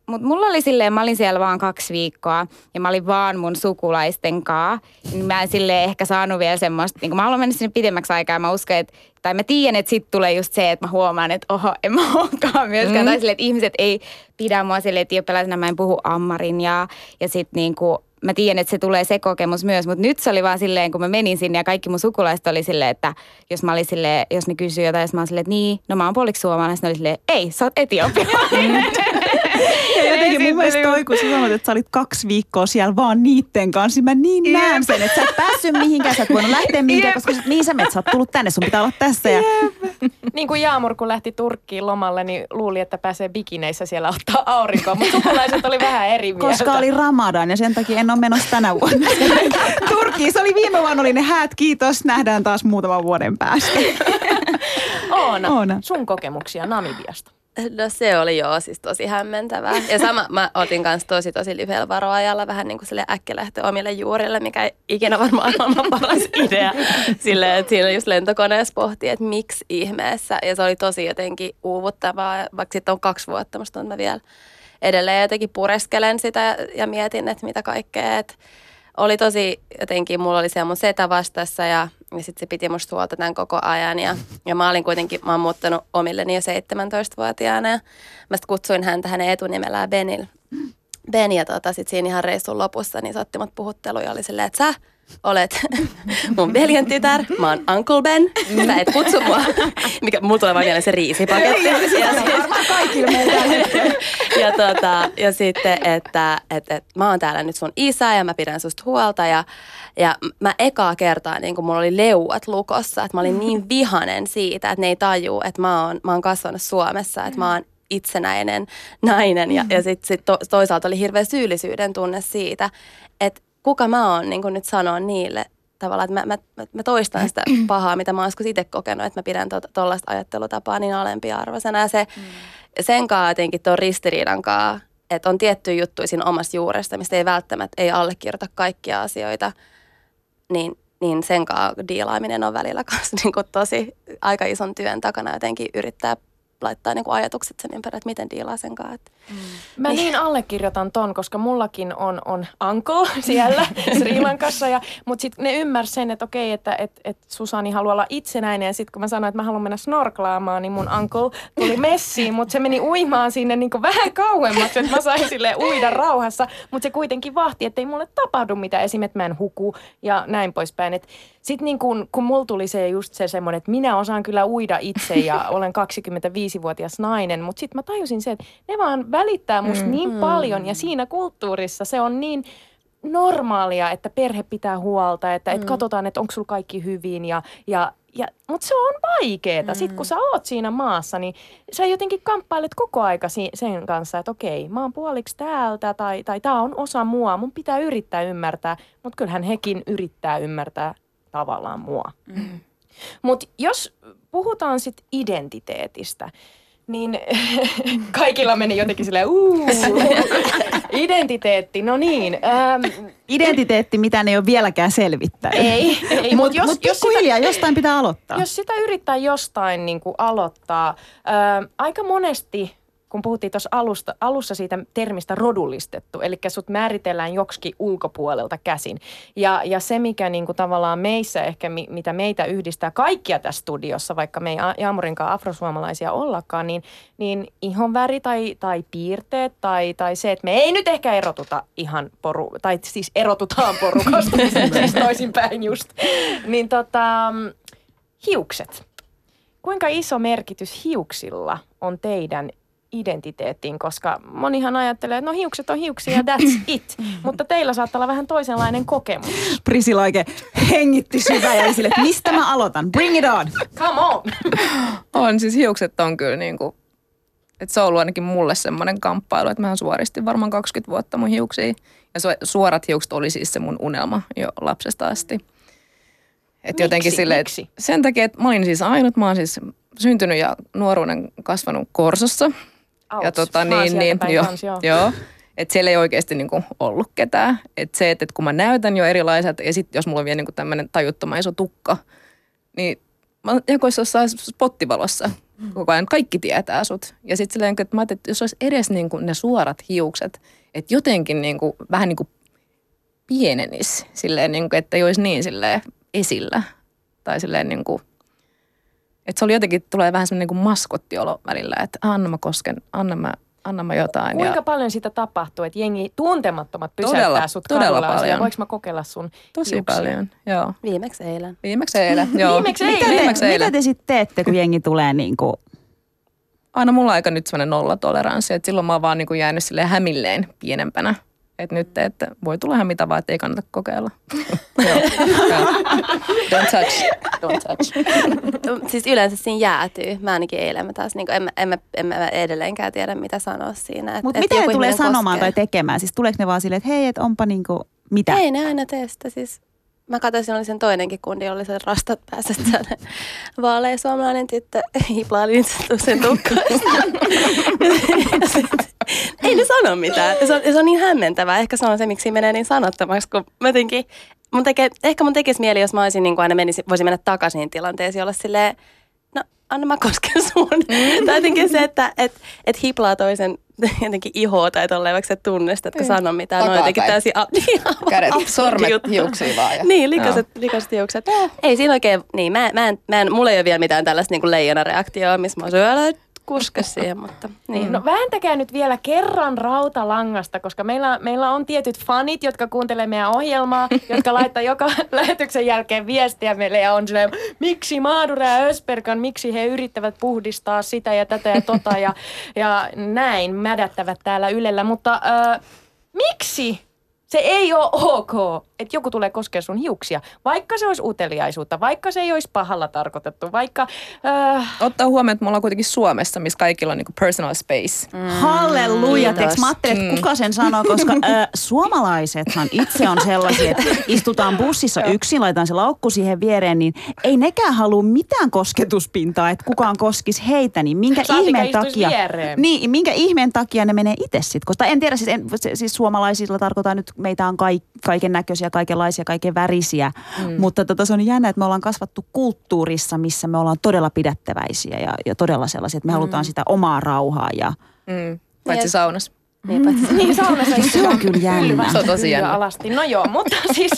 mutta mulla oli silleen, mä olin siellä vaan kaksi viikkoa ja mä olin vaan mun sukulaisten kaa. Niin mä en silleen ehkä saanut vielä semmoista, niin mä haluan mennä sinne pidemmäksi aikaa. Mä uskon, että, tai mä tiedän, että sitten tulee just se, että mä huomaan, että oho, en mä olekaan myöskään. Mm. Tai silleen, että ihmiset ei pidä mua silleen, että etiopialaisena mä en puhu ammarin ja, ja niin kuin mä tiedän, että se tulee se kokemus myös, mutta nyt se oli vaan silleen, kun mä menin sinne ja kaikki mun sukulaiset oli silleen, että jos mä olin silleen, jos ne kysyivät jotain, jos mä olin silleen, että niin, no mä oon puoliksi suomalainen, ne oli silleen, ei, sä oot etiopialainen. Ja jotenkin mun mielestä toi, kun sanoit, että sä olit kaksi viikkoa siellä vaan niitten kanssa, niin mä niin Jep. näen sen, että sä et päässyt mihinkään, sä et voinut lähteä mihinkään, koska niin sä menet, sä oot tullut tänne, sun pitää olla tässä. Ja... Niin kuin Jaamur, kun lähti Turkkiin lomalle, niin luuli, että pääsee bikineissä siellä ottaa aurinkoa, mutta sukulaiset oli vähän eri mieltä. Koska oli Ramadan ja sen takia en ole menossa tänä vuonna. Turkkiin, se oli viime vuonna oli ne häät, kiitos, nähdään taas muutaman vuoden päästä. Oona, Oona. sun kokemuksia Namibiasta. No se oli joo siis tosi hämmentävää. Ja sama mä otin kanssa tosi tosi lyhyellä varoajalla vähän niin kuin sille äkkilähtö omille juurille, mikä ei ikinä varmaan maailman paras idea. Sille, että siinä just lentokoneessa pohti, että miksi ihmeessä. Ja se oli tosi jotenkin uuvuttavaa, vaikka sitten on kaksi vuotta, musta on mä vielä edelleen jotenkin pureskelen sitä ja mietin, että mitä kaikkea. Että oli tosi jotenkin, mulla oli siellä mun setä vastassa ja, ja sitten se piti musta huolta tämän koko ajan. Ja, ja mä olin kuitenkin, mä oon muuttanut omilleni jo 17-vuotiaana ja mä sitten kutsuin häntä hänen etunimellään Benil. Ben ja tota, sit siinä ihan reissun lopussa, niin se otti mut puhutteluun ja oli silleen, että sä olet mun veljen tytär, mä oon Uncle Ben, sä et kutsu mua, mikä mulla tulee vaan se riisipaketti. ja, ja, tota, ja sitten, että et, et, mä oon täällä nyt sun isä ja mä pidän susta huolta ja, ja mä ekaa kertaa niin kun mulla oli leuat lukossa, että mä olin niin vihanen siitä, että ne ei tajuu, että mä oon, mä oon kasvanut Suomessa, että mä oon itsenäinen nainen. Ja, ja sitten sit to, toisaalta oli hirveä syyllisyyden tunne siitä, että kuka mä oon niin nyt sanoa niille tavallaan, että mä, mä, mä toistan sitä pahaa, mitä mä oon itse kokenut, että mä pidän tuollaista to, ajattelutapaa niin alempiarvoisena. Ja se, mm. sen kanssa jotenkin tuon ristiriidan kanssa, että on tiettyjä juttuja siinä omassa juuresta, mistä ei välttämättä ei allekirjoita kaikkia asioita, niin, niin sen kanssa diilaaminen on välillä kanssa niin tosi aika ison työn takana jotenkin yrittää laittaa niin kuin ajatukset sen ympärille, että miten diilaa sen kanssa. Mm. Mä niin. niin allekirjoitan ton, koska mullakin on, on uncle siellä Sri Lankassa, ja, mutta sitten ne ymmärsi sen, että okei, että et, et Susani haluaa olla itsenäinen, ja sitten kun mä sanoin, että mä haluan mennä snorklaamaan, niin mun uncle tuli messiin, mutta se meni uimaan sinne niin vähän kauemmaksi, että mä sain sille uida rauhassa, mutta se kuitenkin vahti, että ei mulle tapahdu mitään, esimerkiksi että mä en huku ja näin poispäin. Sitten niin kun, kun mulla tuli se just se semmoinen, että minä osaan kyllä uida itse ja olen 25-vuotias nainen, mutta sitten mä tajusin se, että ne vaan välittää musta mm. niin mm. paljon ja siinä kulttuurissa se on niin normaalia, että perhe pitää huolta, että mm. et katsotaan, että onko sulla kaikki hyvin ja, ja ja, mutta se on vaikeeta. Mm. Sitten kun sä oot siinä maassa, niin sä jotenkin kamppailet koko aika si- sen kanssa, että okei, mä oon puoliksi täältä tai, tai tää on osa mua. Mun pitää yrittää ymmärtää, mutta kyllähän hekin yrittää ymmärtää tavallaan mua. Mm. Mutta jos puhutaan sitten identiteetistä, niin kaikilla meni jotenkin silleen, uuu, identiteetti, no niin. Ähm, Identiteetti, mitä ne ei ole vieläkään selvittänyt. Ei, ei mutta jos, mut jos sitä, jostain pitää aloittaa. Jos sitä yrittää jostain niin kuin aloittaa, ähm, aika monesti kun puhuttiin tuossa alusta, alussa siitä termistä rodullistettu, eli sut määritellään joksikin ulkopuolelta käsin. Ja, ja se, mikä niinku tavallaan meissä ehkä, mi, mitä meitä yhdistää kaikkia tässä studiossa, vaikka me ei Jaamurinkaan afrosuomalaisia ollakaan, niin, niin ihonväri tai, tai piirteet tai, tai se, että me ei nyt ehkä erotuta ihan poru, tai siis erotutaan porukasta, siis toisinpäin just. Niin tota, hiukset. Kuinka iso merkitys hiuksilla on teidän identiteettiin, koska monihan ajattelee, että no hiukset on hiuksia ja that's it. Mutta teillä saattaa olla vähän toisenlainen kokemus. Prisilla oikein hengitti syvä ja sille, että mistä mä aloitan? Bring it on! Come on! On, siis hiukset on kyllä niin kuin, että se on ollut ainakin mulle semmoinen kamppailu, että mä suoristin varmaan 20 vuotta mun hiuksia. Ja suorat hiukset oli siis se mun unelma jo lapsesta asti. Et jotenkin miksi? Sille, miksi? Sen takia, että mä olin siis ainut, mä oon siis syntynyt ja nuoruuden kasvanut Korsossa. Ja tota, niin, niin, jo, kans, joo. joo. Että siellä ei oikeasti niinku ollut ketään. Että se, että, että kun mä näytän jo erilaiset, ja sitten jos mulla on vielä niinku tämmöinen tajuttoman iso tukka, niin mä jakoissa jossain spottivalossa koko ajan. Kaikki tietää sut. Ja sitten silleen, että mä ajattelin, että jos olisi edes niinku ne suorat hiukset, että jotenkin niinku, vähän niin kuin pienenis, silleen, niinku, että ei olisi niin silleen esillä. Tai silleen niin kuin, että se oli jotenkin, tulee vähän semmoinen niin maskottiolo välillä, että anna mä kosken, anna mä, anna mä jotain. Kuinka ja... paljon sitä tapahtuu, että jengi tuntemattomat pysäyttää todella, sut todella paljon. Voinko mä kokeilla sun Tosi hiuksia? paljon, joo. Viimeksi eilen. Viimeksi eilen, joo. Viimeksi eilen. Mitä te, Viimeksi eilen. mitä te sitten teette, kun jengi tulee niin kuin aina mulla aika nyt semmoinen nollatoleranssi, että silloin mä oon vaan niin kuin jäänyt silleen hämilleen pienempänä. Että nyt, että voi tulla ihan mitä vaan, että ei kannata kokeilla. Don't touch. Don't touch. siis yleensä siinä jäätyy. Mä ainakin eilen mä taas, niin kuin, en, mä, en, mä, en mä edelleenkään tiedä, mitä sanoa siinä. Mutta mitä ne tulee sanomaan koskee. tai tekemään? Siis tuleeko ne vaan silleen, että hei, että onpa niin kuin, mitä? Ei ne aina testa. Siis mä katsoin, oli sen toinenkin kundi, oli se rastat päässä, että vaalea suomalainen tyttö hiplaili sen tukkaista. ei ne sano mitään. Se on, se on niin hämmentävää. Ehkä se on se, miksi menee niin sanottomaksi, kun mä jotenkin, mun tekee, ehkä mun tekisi mieli, jos mä olisin niin kuin aina menisi, voisin mennä takaisin tilanteeseen, olla silleen, no anna mä kosken sun. Mm. tai jotenkin se, että et, et hiplaa toisen jotenkin ihoa tai tolleen, vaikka sä tunnistatko mm. sano mitään. Takaa no jotenkin täysin a- niin, Kädet, sormet hiuksiin vaan. Ja. Niin, likaset, likaset hiukset. Ei siinä oikein, niin mä, mä, en, mä en, mulla ei ole vielä mitään tällaista niin leijonareaktioa, missä mä oon kuske siihen, mutta niin. No vääntäkää nyt vielä kerran rautalangasta, koska meillä, meillä on tietyt fanit, jotka kuuntelee meidän ohjelmaa, jotka laittaa joka lähetyksen jälkeen viestiä meille ja on silleen, miksi Maadura ja Ösperkan, miksi he yrittävät puhdistaa sitä ja tätä ja tota ja, ja näin mädättävät täällä Ylellä, mutta äh, miksi se ei ole ok, että joku tulee koskea sun hiuksia, vaikka se olisi uteliaisuutta, vaikka se ei olisi pahalla tarkoitettu, vaikka... Äh... Ottaa huomioon, että me ollaan kuitenkin Suomessa, missä kaikilla on niinku personal space. Mm. Halleluja, Kiitos. Mä ajattelin, että mm. kuka sen sanoo, koska äh, suomalaisethan itse on sellaisia, että istutaan bussissa yksin, laitetaan se laukku siihen viereen, niin ei nekään halua mitään kosketuspintaa, että kukaan koskisi heitä, niin minkä ihmeen takia... Viereen. Niin, minkä ihmeen takia ne menee itse sitten, koska en tiedä, siis, en, siis suomalaisilla tarkoittaa nyt meitä on kaik, kaiken näköisiä, kaikenlaisia, kaiken värisiä. Mm. Mutta tota, se on jännä, että me ollaan kasvattu kulttuurissa, missä me ollaan todella pidättäväisiä ja, ja todella sellaisia, että me mm. halutaan sitä omaa rauhaa. Ja... Mm. Paitsi saunassa. Niin, paitsi niin saunassa. se on kyllä jännä. Se on tosi jännä. Alasti. No joo, mutta siis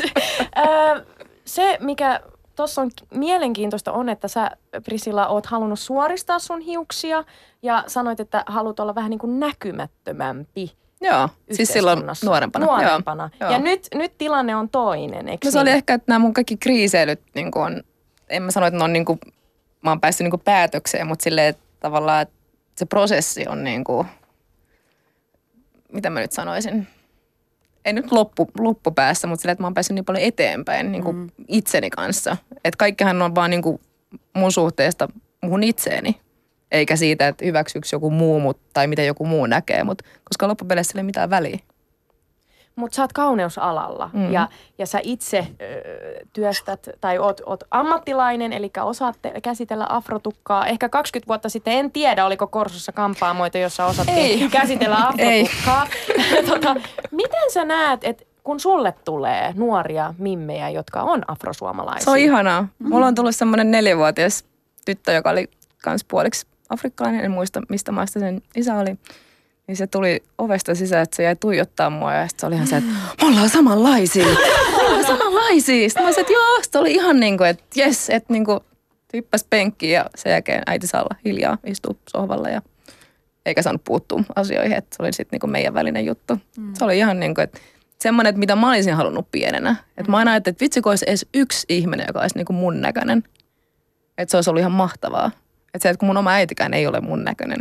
äh, se, mikä tuossa on mielenkiintoista on, että sä Prisilla oot halunnut suoristaa sun hiuksia ja sanoit, että haluat olla vähän niin kuin näkymättömämpi Joo, siis silloin nuorempana. nuorempana. Joo. Ja nyt, nyt tilanne on toinen, eikö no, se niin? oli ehkä, että nämä mun kaikki kriiseilyt niin on, en mä sano, että ne on niin kuin, mä oon päässyt niin kuin päätökseen, mutta silleen, että tavallaan että se prosessi on niin kuin, mitä mä nyt sanoisin, ei nyt loppu, loppupäässä, mutta silleen, että mä oon päässyt niin paljon eteenpäin niin kuin mm. itseni kanssa. Että kaikkihan on vaan niin kuin mun suhteesta muhun itseeni eikä siitä, että hyväksyykö joku muu mut, tai miten joku muu näkee, mut, koska loppupeleissä ei ole mitään väliä. Mutta sä oot kauneusalalla mm. ja, ja sä itse ö, työstät tai oot, oot ammattilainen, eli osaat käsitellä afrotukkaa. Ehkä 20 vuotta sitten, en tiedä, oliko Korsossa kampaamoita, jossa osattiin Ei. käsitellä afrotukkaa. tota, miten sä näet, että kun sulle tulee nuoria mimmejä, jotka on afrosuomalaisia? Se on ihanaa. Mulla on tullut semmoinen neljävuotias tyttö, joka oli kans puoliksi afrikkalainen, en muista mistä maista sen isä oli. Niin se tuli ovesta sisään, että se jäi tuijottaa mua ja sitten se oli ihan se, että me ollaan samanlaisia. Me ollaan samanlaisia. Sitten mä sanoin, että joo, se oli ihan niin kuin, että jes, että niin kuin hyppäs penkkiin ja sen jälkeen äiti saa olla hiljaa, istuu sohvalla ja eikä saanut puuttua asioihin, että se oli sitten niin kuin meidän välinen juttu. Mm. Se oli ihan niin kuin, että semmoinen, että mitä mä olisin halunnut pienenä. Että mä aina ajattelin, että vitsi, kun olisi edes yksi ihminen, joka olisi niin kuin mun näköinen. Että se olisi ollut ihan mahtavaa. Että se, että kun mun oma äitikään ei ole mun näköinen.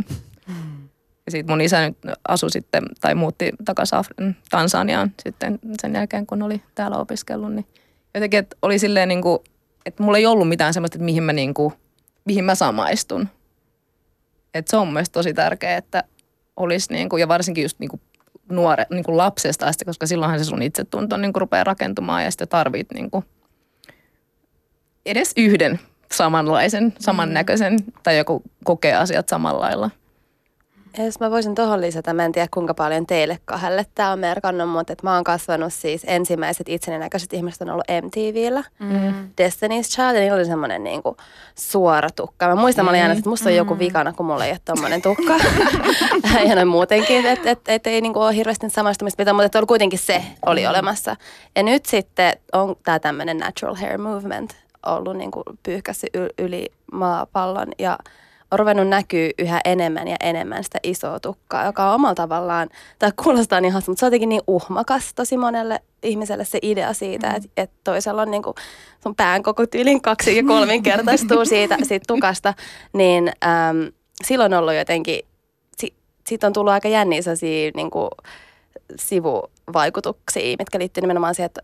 Ja sitten mun isä nyt asui sitten, tai muutti takaisin Af- Tansaniaan sitten sen jälkeen, kun oli täällä opiskellut. Niin jotenkin, että oli silleen niin kuin, että mulla ei ollut mitään semmoista, että mihin mä, niin kuin, mihin mä samaistun. Että se on mun tosi tärkeää, että olisi niin kuin, ja varsinkin just niin kuin nuore, niin kuin lapsesta asti, koska silloinhan se sun itsetunto niin kuin rupeaa rakentumaan ja sitten tarvit niin kuin edes yhden samanlaisen, samannäköisen tai joku kokee asiat samalla lailla. Ja jos mä voisin tuohon lisätä, mä en tiedä kuinka paljon teille kahdelle tämä on merkannut, mutta että mä oon kasvanut siis ensimmäiset itseni näköiset ihmiset on ollut MTVllä. Mm. Destiny's Child, ja niillä oli semmoinen niin kuin suora tukka. Mä muistan, mä olin aina, että musta on joku vikana, kun mulla ei ole tommonen tukka. ja noin muutenkin, että et, et, ei niin kuin ole hirveästi samaistumista pitää, mutta että oli kuitenkin se oli olemassa. Ja nyt sitten on tämä tämmöinen natural hair movement ollut niin kuin pyyhkässyt yli maapallon ja on ruvennut näkyy yhä enemmän ja enemmän sitä isoa tukkaa, joka on omalla tavallaan, tai kuulostaa niin hauska, mutta se on jotenkin niin uhmakas tosi monelle ihmiselle se idea siitä, mm. että, että toisella on niin kuin sun pään koko tyylin kaksi ja kolminkertaistuu siitä, siitä tukasta, niin äm, silloin on ollut jotenkin, si, siitä on tullut aika jänniä niin kuin sivuvaikutuksia, mitkä liittyy nimenomaan siihen, että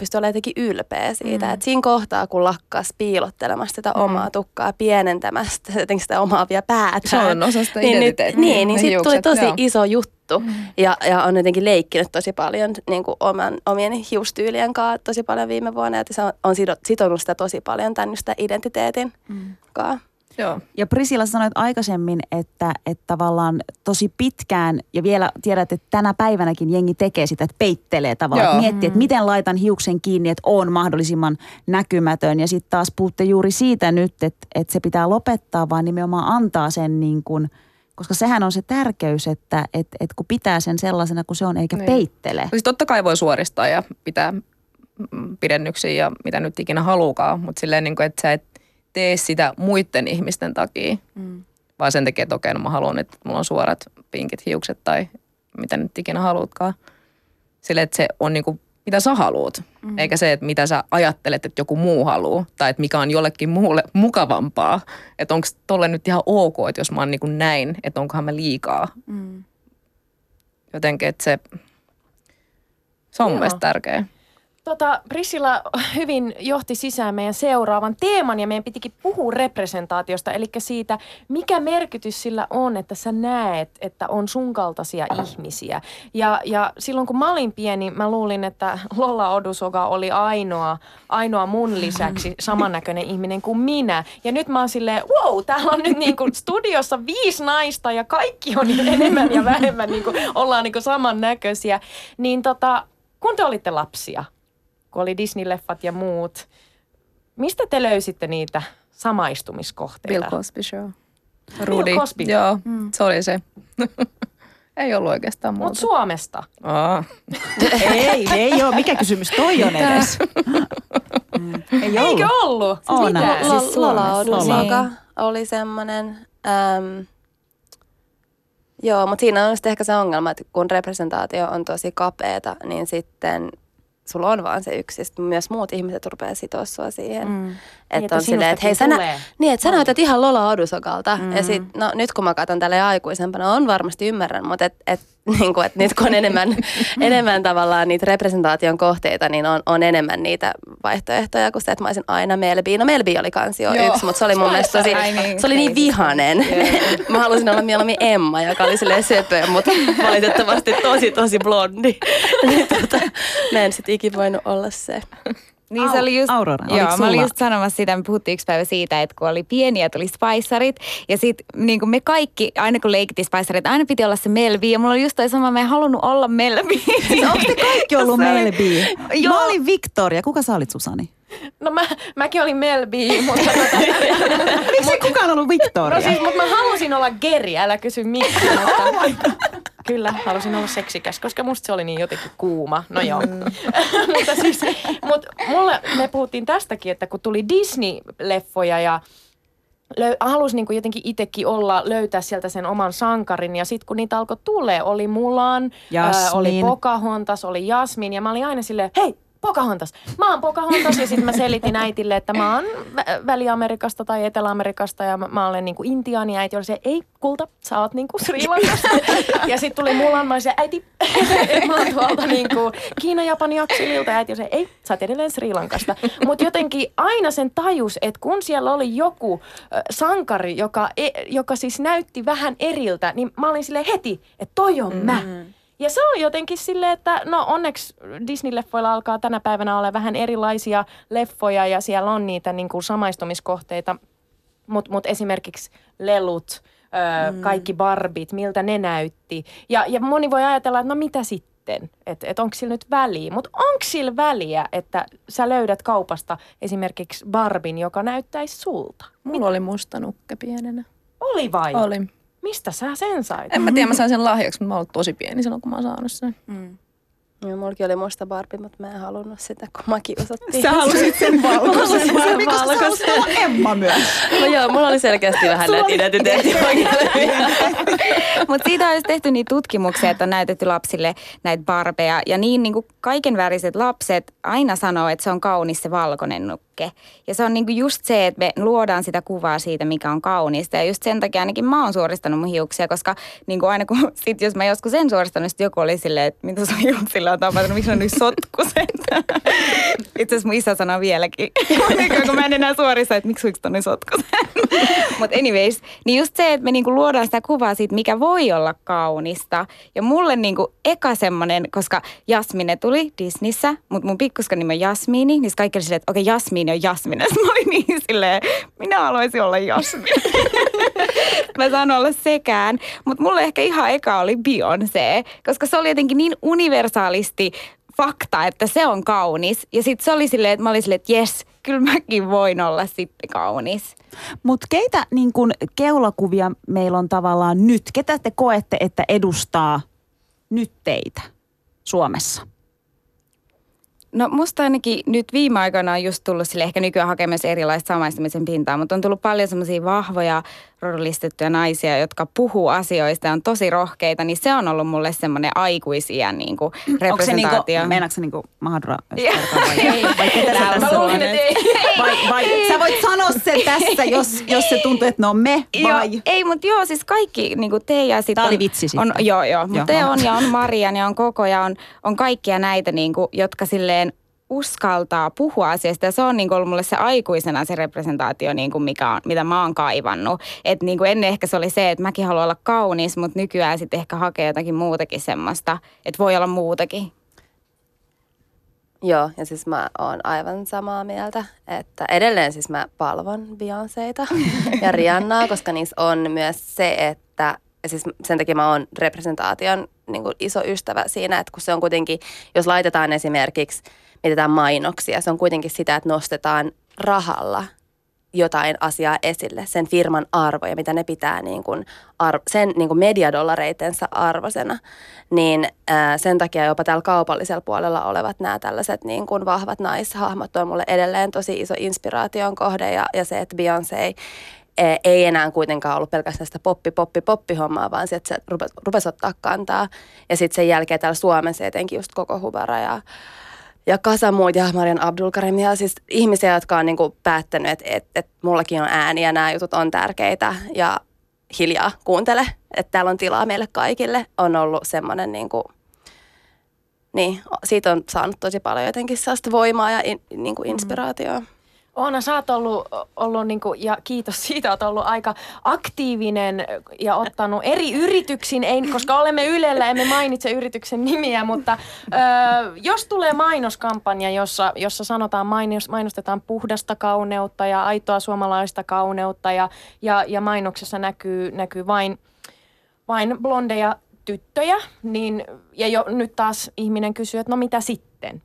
pystyi olemaan jotenkin ylpeä siitä. Mm. Että siinä kohtaa, kun lakkas piilottelemasta sitä mm. omaa tukkaa, pienentämästä jotenkin sitä omaa vielä päätä. Se on osa sitä niin, identiteettiä. Niin, niin, niin sitten tuli tosi joo. iso juttu. Mm. Ja, ja on jotenkin leikkinyt tosi paljon niin kuin oman, omien hiustyylien kanssa tosi paljon viime vuonna. Ja se on, on sitonut sitä tosi paljon tänne sitä identiteetin mm. kanssa. Joo. Ja Prisilla sanoit aikaisemmin, että, että tavallaan tosi pitkään, ja vielä tiedät, että tänä päivänäkin jengi tekee sitä, että peittelee tavallaan. Joo. Että miettii, että miten laitan hiuksen kiinni, että on mahdollisimman näkymätön. Ja sitten taas puhutte juuri siitä nyt, että, että se pitää lopettaa, vaan nimenomaan antaa sen niin kuin, koska sehän on se tärkeys, että, että, että kun pitää sen sellaisena kuin se on, eikä Niin. peittele. Siis totta kai voi suoristaa ja pitää mm, pidennyksiä ja mitä nyt ikinä haluukaan, mutta silleen, niin kuin, että sä et tee sitä muiden ihmisten takia, mm. vaan sen takia, että okei, no mä haluan, että mulla on suorat pinkit hiukset tai mitä nyt ikinä haluutkaan. Silleen, että se on niin kuin, mitä sä haluut, mm. eikä se, että mitä sä ajattelet, että joku muu haluaa tai että mikä on jollekin muulle mukavampaa. Että onko tolle nyt ihan ok, että jos mä oon niin kuin näin, että onkohan mä liikaa. Mm. Jotenkin, että se, se on mun Joo. mielestä tärkeä. Tota, Priscilla hyvin johti sisään meidän seuraavan teeman ja meidän pitikin puhua representaatiosta, eli siitä, mikä merkitys sillä on, että sä näet, että on sun kaltaisia ihmisiä. Ja, ja silloin kun mä olin pieni, mä luulin, että Lolla Odusoga oli ainoa, ainoa mun lisäksi samannäköinen ihminen kuin minä. Ja nyt mä oon silleen, wow, täällä on nyt niin kuin studiossa viisi naista ja kaikki on enemmän ja vähemmän niin kuin, ollaan niin kuin samannäköisiä. Niin tota, kun te olitte lapsia, kun oli Disney-leffat ja muut. Mistä te löysitte niitä samaistumiskohteita? Bill Cosby Show. Rudy. Cosby. Joo, mm. se oli se. ei ollut oikeastaan muuta. Mutta Suomesta. Aa. ei, ei ole. Mikä kysymys toi on edes? Mm, ei ollut. Eikö ollut? On. Mitä? Siis Siis Lola Suomessa. Odusoka oli semmoinen. Ähm, joo, mutta siinä on sitten ehkä se ongelma, että kun representaatio on tosi kapeeta, niin sitten sulla on vaan se yksi. Sitten myös muut ihmiset rupeaa sitoa sua siihen. Mm. Niin, Että että on silleen, että hei sä, nä- niin, että sä näytät ihan Lola Odusokalta. Mm. Ja sit, no nyt kun mä katson tälle aikuisempana, on varmasti ymmärrän, mutta et, et, niin kuin, et nyt kun on enemmän, enemmän tavallaan niitä representaation kohteita, niin on, on enemmän niitä vaihtoehtoja kuin se, että mä olisin aina Melbi. No Melbi oli kans jo Joo. yksi, mutta se oli mun mielestä tosi, niin, se oli niin vihanen. mä halusin olla mieluummin Emma, joka oli silleen söpö, mutta valitettavasti tosi tosi blondi. niin, tota, mä en sit ikin voinut olla se. Niin se oli just, Aurora, joo, mä sulla? olin just sanomassa sitä, me puhuttiin yksi päivä siitä, että kun oli pieniä, tuli Spicerit. Ja sitten niin me kaikki, aina kun leikittiin Spicerit, aina piti olla se Melvi. Ja mulla oli just toi sama, mä en halunnut olla Melvi. Onko te kaikki ollut? Joo. Mä olin Victoria. Kuka sä olit, Susani? No mä, mäkin olin Mel B, mutta tota, Miksi kukaan ollut Victoria? no siis, mutta mä halusin olla Geri, älä kysy miksi. Mutta kyllä, halusin olla seksikäs, koska musta se oli niin jotenkin kuuma. No joo. mutta siis, mut mulle, me puhuttiin tästäkin, että kun tuli Disney-leffoja ja löy- halusi niin jotenkin itsekin olla, löytää sieltä sen oman sankarin. Ja sitten kun niitä alkoi tulee, oli Mulan, ää, oli. Pocahontas, oli Jasmin. Ja mä olin aina silleen, hei, Pocahontas. Mä oon Pocahontas ja sitten mä selitin äitille, että mä oon Vä- Väli-Amerikasta tai Etelä-Amerikasta ja mä, mä olen niinku intiaani. Äiti oli se, ei kulta, sä oot niinku Sri Lankasta. ja sitten tuli Mulan, mä se, äiti, mä oon tuolta niinku Kiina, Japani, aksililta. Äiti oli se, ei, sä oot edelleen Sri Lankasta. Mutta jotenkin aina sen tajus, että kun siellä oli joku sankari, joka, e, joka siis näytti vähän eriltä, niin mä olin sille heti, että toi on mä. Ja se on jotenkin silleen, että no onneksi Disney-leffoilla alkaa tänä päivänä olla vähän erilaisia leffoja ja siellä on niitä niin kuin samaistumiskohteita. Mutta mut esimerkiksi lelut, ö, mm. kaikki barbit, miltä ne näytti. Ja, ja moni voi ajatella, että no mitä sitten? Että et onko sillä nyt väliä? Mutta onko sillä väliä, että sä löydät kaupasta esimerkiksi barbin, joka näyttäisi sulta? Mulla oli musta nukke pienenä. Oli vai? Oli. Mistä sä sen sait? En mä tiedä, mä sain sen lahjaksi, mutta mä oon ollut tosi pieni silloin, kun mä oon saanut sen. Joo, mullakin oli musta Barbie, mutta mä en halunnut sitä, kun mä kiusattiin. Sä halusit sen valkoisen sen Barbie, koska sä halusit valkoisen. olla Emma myös. No joo, mulla oli selkeästi vähän näitä identiteettiongelmia. Mutta siitä olisi tehty niitä tutkimuksia, että on näytetty lapsille näitä barbeja. Ja niin, niin kuin kaiken väriset lapset aina sanoo, että se on kaunis se valkoinen nukke. Ja se on niin kuin just se, että me luodaan sitä kuvaa siitä, mikä on kaunista. Ja just sen takia ainakin mä oon suoristanut mun hiuksia, koska niin kuin aina kun, sit jos mä joskus en suoristanut, sit joku oli silleen, että mitä sun hiuksilla on tapahtunut, miksi on nyt sotkuset. Itse asiassa mun isä sanoo vieläkin, kun mä en enää suorista, että miksi on niin sotkuset. Mutta anyways, niin just se, että me niinku luodaan sitä kuvaa siitä, mikä voi olla kaunista. Ja mulle niinku eka semmonen, koska Jasmine tuli Disneyssä, mutta mun pikkuskan nimi on Jasmini, niin kaikki oli silleen, että okei, Jasmini on Jasmine. Mä olin niin silleen, minä haluaisin olla Jasmine. mä saan olla sekään. Mutta mulle ehkä ihan eka oli Beyoncé, koska se oli jotenkin niin universaalisti fakta, että se on kaunis. Ja sitten se oli silleen, että mä olin silleen, että jes, kyllä mäkin voin olla sitten kaunis. Mutta keitä niin kun keulakuvia meillä on tavallaan nyt? Ketä te koette, että edustaa nyt teitä Suomessa? No musta ainakin nyt viime aikoina on just tullut sille ehkä nykyään hakemassa erilaista samaistumisen pintaa, mutta on tullut paljon semmoisia vahvoja rodullistettuja naisia, jotka puhuu asioista ja on tosi rohkeita, niin se on ollut mulle semmoinen aikuisiän niin kuin Onko se representaatio. niinku, meinaatko se niinku Mahadura Joo. vai, vai ketä sä tässä ei. Vai, vai, sä voit sanoa sen tässä, jos, jos se tuntuu, että ne on me vai? Joo, ei, mutta joo, siis kaikki, niin kuin te ja sitten oli on- vitsi sitten. On, joo, joo, mutta te no. on ja on Marian ja on Koko ja on, on kaikkia näitä, niin kuin, jotka silleen uskaltaa puhua asioista ja se on niin kuin ollut mulle se aikuisena se representaatio, niin kuin mikä on, mitä mä oon kaivannut. Et niin kuin ennen ehkä se oli se, että mäkin haluan olla kaunis, mutta nykyään sitten ehkä hakee jotakin muutakin semmoista, että voi olla muutakin. Joo, ja siis mä oon aivan samaa mieltä, että edelleen siis mä palvon Beyoncéita ja Rihannaa, koska niissä on myös se, että ja siis sen takia mä oon representaation niin kuin iso ystävä siinä, että kun se on kuitenkin, jos laitetaan esimerkiksi, mietitään mainoksia, se on kuitenkin sitä, että nostetaan rahalla jotain asiaa esille, sen firman arvo ja mitä ne pitää niin kuin arvo, sen niin kuin mediadollareitensa arvosena, niin ää, sen takia jopa täällä kaupallisella puolella olevat nämä tällaiset niin kuin vahvat naishahmot on mulle edelleen tosi iso inspiraation kohde ja, ja se, että Beyoncé eh, ei enää kuitenkaan ollut pelkästään sitä poppi, poppi, poppi hommaa, vaan se, että se rupesi, rupesi ottaa kantaa. Ja sitten sen jälkeen täällä Suomessa etenkin just koko Hubara ja, ja kasa muut ja Marian Abdulkarim ja siis ihmisiä, jotka on niinku päättänyt, että et, et mullakin on ääni ja nämä jutut on tärkeitä ja hiljaa kuuntele, että täällä on tilaa meille kaikille, on ollut semmoinen niinku, niin, siitä on saanut tosi paljon jotenkin sellaista voimaa ja in, niinku inspiraatioa. Oona, sä oot ollut, ollut niinku, ja kiitos siitä, oot ollut aika aktiivinen ja ottanut eri yrityksiin, ei, koska olemme Ylellä, emme mainitse yrityksen nimiä, mutta ö, jos tulee mainoskampanja, jossa, jossa sanotaan, mainos, mainostetaan puhdasta kauneutta ja aitoa suomalaista kauneutta ja, ja, ja mainoksessa näkyy, näkyy vain, vain blondeja tyttöjä, niin, ja jo nyt taas ihminen kysyy, että no mitä sitten?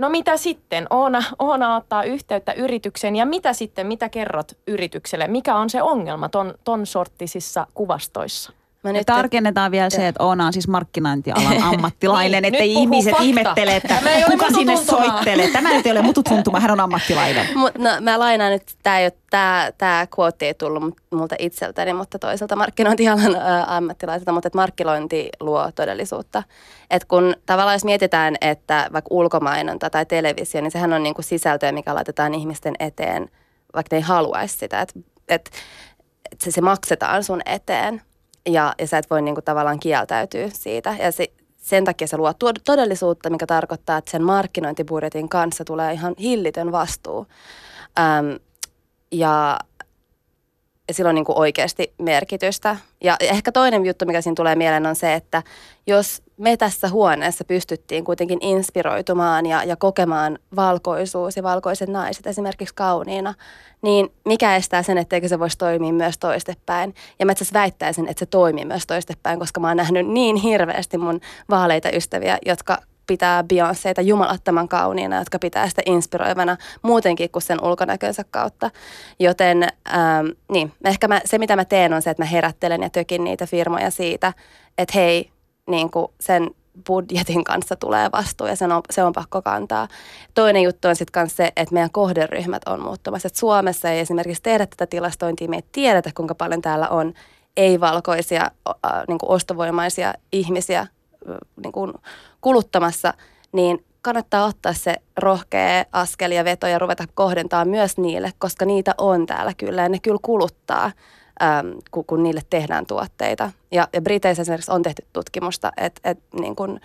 No mitä sitten? Oona, Oona ottaa yhteyttä yritykseen ja mitä sitten, mitä kerrot yritykselle? Mikä on se ongelma ton, ton sorttisissa kuvastoissa? Mä nyt tarkennetaan vielä se, että Oona on siis markkinointialan ammattilainen, Niin, että nyt puhuu ihmiset fakta. ihmettelee, että Tämä kuka sinne soittelee. Tämä nyt ei ole mututuntuma, hän on ammattilainen. Mut, no, mä lainaan nyt, tämä ei tää, tää quote ei tullut multa itseltäni, mutta toiselta markkinointialan ä, ammattilaiselta, mutta että markkinointi luo todellisuutta. Et kun tavallaan jos mietitään, että vaikka ulkomainonta tai televisio, niin sehän on niinku sisältöä, mikä laitetaan ihmisten eteen, vaikka ne ei haluaisi sitä. Että et, et se, se maksetaan sun eteen ja, ja sä et voi niinku tavallaan kieltäytyä siitä. Ja se, sen takia se luo todellisuutta, mikä tarkoittaa, että sen markkinointibudjetin kanssa tulee ihan hillitön vastuu. Ja ja sillä on niin kuin oikeasti merkitystä. Ja ehkä toinen juttu, mikä siinä tulee mieleen, on se, että jos me tässä huoneessa pystyttiin kuitenkin inspiroitumaan ja, ja kokemaan valkoisuus ja valkoiset naiset esimerkiksi kauniina, niin mikä estää sen, etteikö se voisi toimia myös toistepäin. Ja mä itse väittäisin, että se toimii myös toistepäin, koska mä oon nähnyt niin hirveästi mun vaaleita ystäviä, jotka pitää Beyoncéta jumalattoman kauniina, jotka pitää sitä inspiroivana muutenkin kuin sen ulkonäkönsä kautta. Joten ähm, niin, ehkä mä, se mitä mä teen on se, että mä herättelen ja tökin niitä firmoja siitä, että hei, niin kuin sen budjetin kanssa tulee vastuu ja sen on, se on pakko kantaa. Toinen juttu on sitten myös se, että meidän kohderyhmät on muuttumassa. Et Suomessa ei esimerkiksi tehdä tätä tilastointia, me ei tiedetä kuinka paljon täällä on ei-valkoisia, äh, niin ostovoimaisia ihmisiä niin kuin kuluttamassa, niin kannattaa ottaa se rohkea askel ja veto ja ruveta kohdentaa myös niille, koska niitä on täällä kyllä ja ne kyllä kuluttaa, äm, kun, kun niille tehdään tuotteita. Ja, ja Briteissä esimerkiksi on tehty tutkimusta, että, että niin kuin,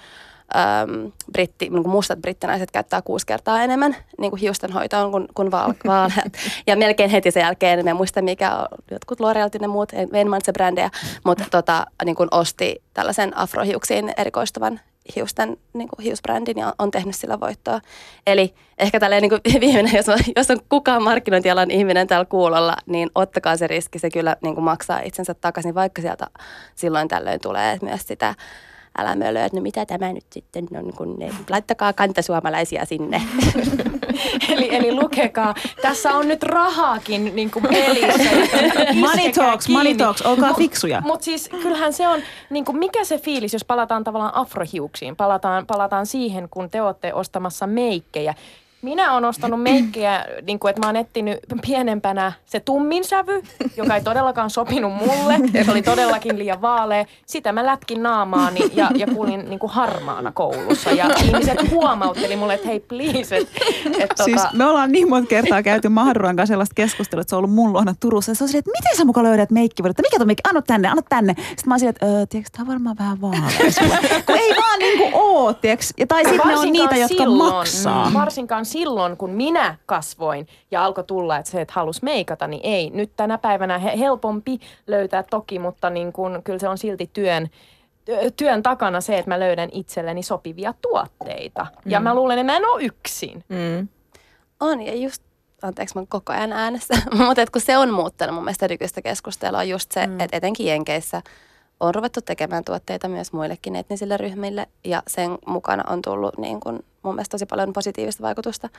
äm, britti, niin kuin mustat brittinaiset käyttää kuusi kertaa enemmän niin kuin hiustenhoitoon kuin, kuin vaal, vaaleat. Ja melkein heti sen jälkeen, en muista mikä on, jotkut L'Orealtin ja muut, en en mainitse brändejä, mutta tota, niin kuin osti tällaisen afrohiuksiin erikoistuvan hiusten niin kuin hiusbrändin ja on tehnyt sillä voittoa. Eli ehkä tälleen niin kuin viimeinen, jos, jos on kukaan markkinointialan ihminen täällä kuulolla, niin ottakaa se riski, se kyllä niin kuin maksaa itsensä takaisin, vaikka sieltä silloin tällöin tulee myös sitä älä mölöä, että no mitä tämä nyt sitten on, kun ne, laittakaa kantasuomalaisia sinne. Eli, eli lukekaa. Tässä on nyt rahaakin niin kuin pelissä. Money talks, money talks, olkaa fiksuja. Mutta siis kyllähän se on, niin kuin mikä se fiilis, jos palataan tavallaan afrohiuksiin, palataan, palataan siihen, kun te olette ostamassa meikkejä. Minä olen ostanut meikkejä, niin kuin, että mä oon etsinyt pienempänä se tummin sävy, joka ei todellakaan sopinut mulle. Se oli todellakin liian vaalea. Sitä mä lätkin naamaani ja, ja kuulin niin kuin harmaana koulussa. Ja ihmiset huomautteli mulle, että hei please, että et, tota, Siis me ollaan niin monta kertaa käyty Mahduran kanssa sellaista keskustelua, että se on ollut mun luona Turussa. Ja se on silleen, että miten sä muka löydät meikkivuodet? Mikä tuo meikki? Anna tänne, anna tänne. Sitten mä oon silleen, että öö, tiedätkö, tää on varmaan vähän vaalea. Kun ei vaan niinku oo, tiedätkö? Ja tai sitten ne on niitä, jotka silloin, maksaa. Varsinkaan silloin, kun minä kasvoin ja alkoi tulla, että se, että halus meikata, niin ei. Nyt tänä päivänä he, helpompi löytää toki, mutta niin kun, kyllä se on silti työn, työ- työn takana se, että mä löydän itselleni sopivia tuotteita. Ja mä luulen, että mä en ole yksin. Mm. On, ja just, anteeksi, mä oon koko ajan äänessä, mutta et kun se on muuttanut mun mielestä nykyistä keskustelua on just se, mm. että etenkin Jenkeissä on ruvettu tekemään tuotteita myös muillekin etnisille ryhmille, ja sen mukana on tullut niin kun, mun mielestä tosi paljon positiivista vaikutusta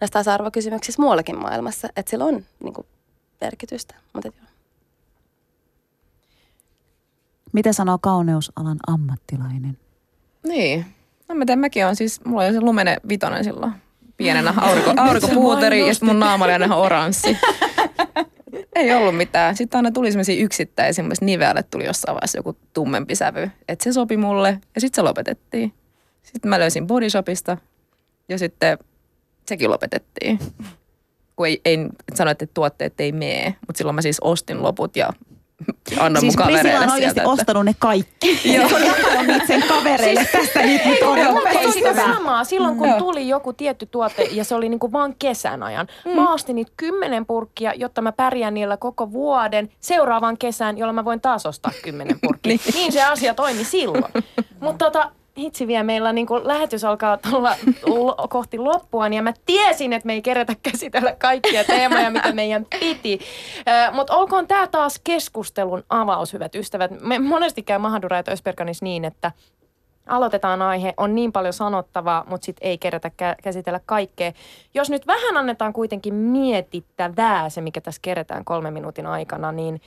näistä tasa-arvokysymyksissä muuallakin maailmassa, että sillä on niin kun, merkitystä. Mutta joo. Mitä sanoo kauneusalan ammattilainen? Niin. No mä tiedän, mäkin on siis, mulla oli se lumene vitonen silloin pienenä aurinko, aurinkopuuteri ja mun naama oli aina oranssi. Ei ollut mitään. Sitten aina tuli semmoisia yksittäisiä, mun tuli jossain vaiheessa joku tummempi sävy. Että se sopi mulle ja sitten se lopetettiin. Sitten mä löysin Body Shopista ja sitten sekin lopetettiin. Kun ei, ei sanoit, että tuotteet ei mene, mutta silloin mä siis ostin loput ja annoin siis mun Prisilla kavereille on oikeasti sieltä. että- ostanut ne kaikki. Ja se on jakanut niitä sen kavereille. Tästä niitä nyt on. Mutta Hei, sitä hyvä. samaa. Silloin kun Joo. tuli joku tietty tuote ja se oli niinku vaan kesän ajan. Mä ostin niitä kymmenen purkkia, jotta mä pärjään niillä koko vuoden seuraavan kesän, jolloin mä voin taas ostaa kymmenen purkkia. niin se asia toimi silloin. Mutta tota, hitsi vielä, meillä niinku lähetys alkaa tulla lo- kohti loppua, niin mä tiesin, että me ei kerätä käsitellä kaikkia teemoja, mitä meidän piti. Mutta olkoon tämä taas keskustelun avaus, hyvät ystävät. Me monesti käy Mahadura ja Ösperkanis niin, että aloitetaan aihe, on niin paljon sanottavaa, mutta sitten ei kerätä kä- käsitellä kaikkea. Jos nyt vähän annetaan kuitenkin mietittävää se, mikä tässä kerätään kolmen minuutin aikana, niin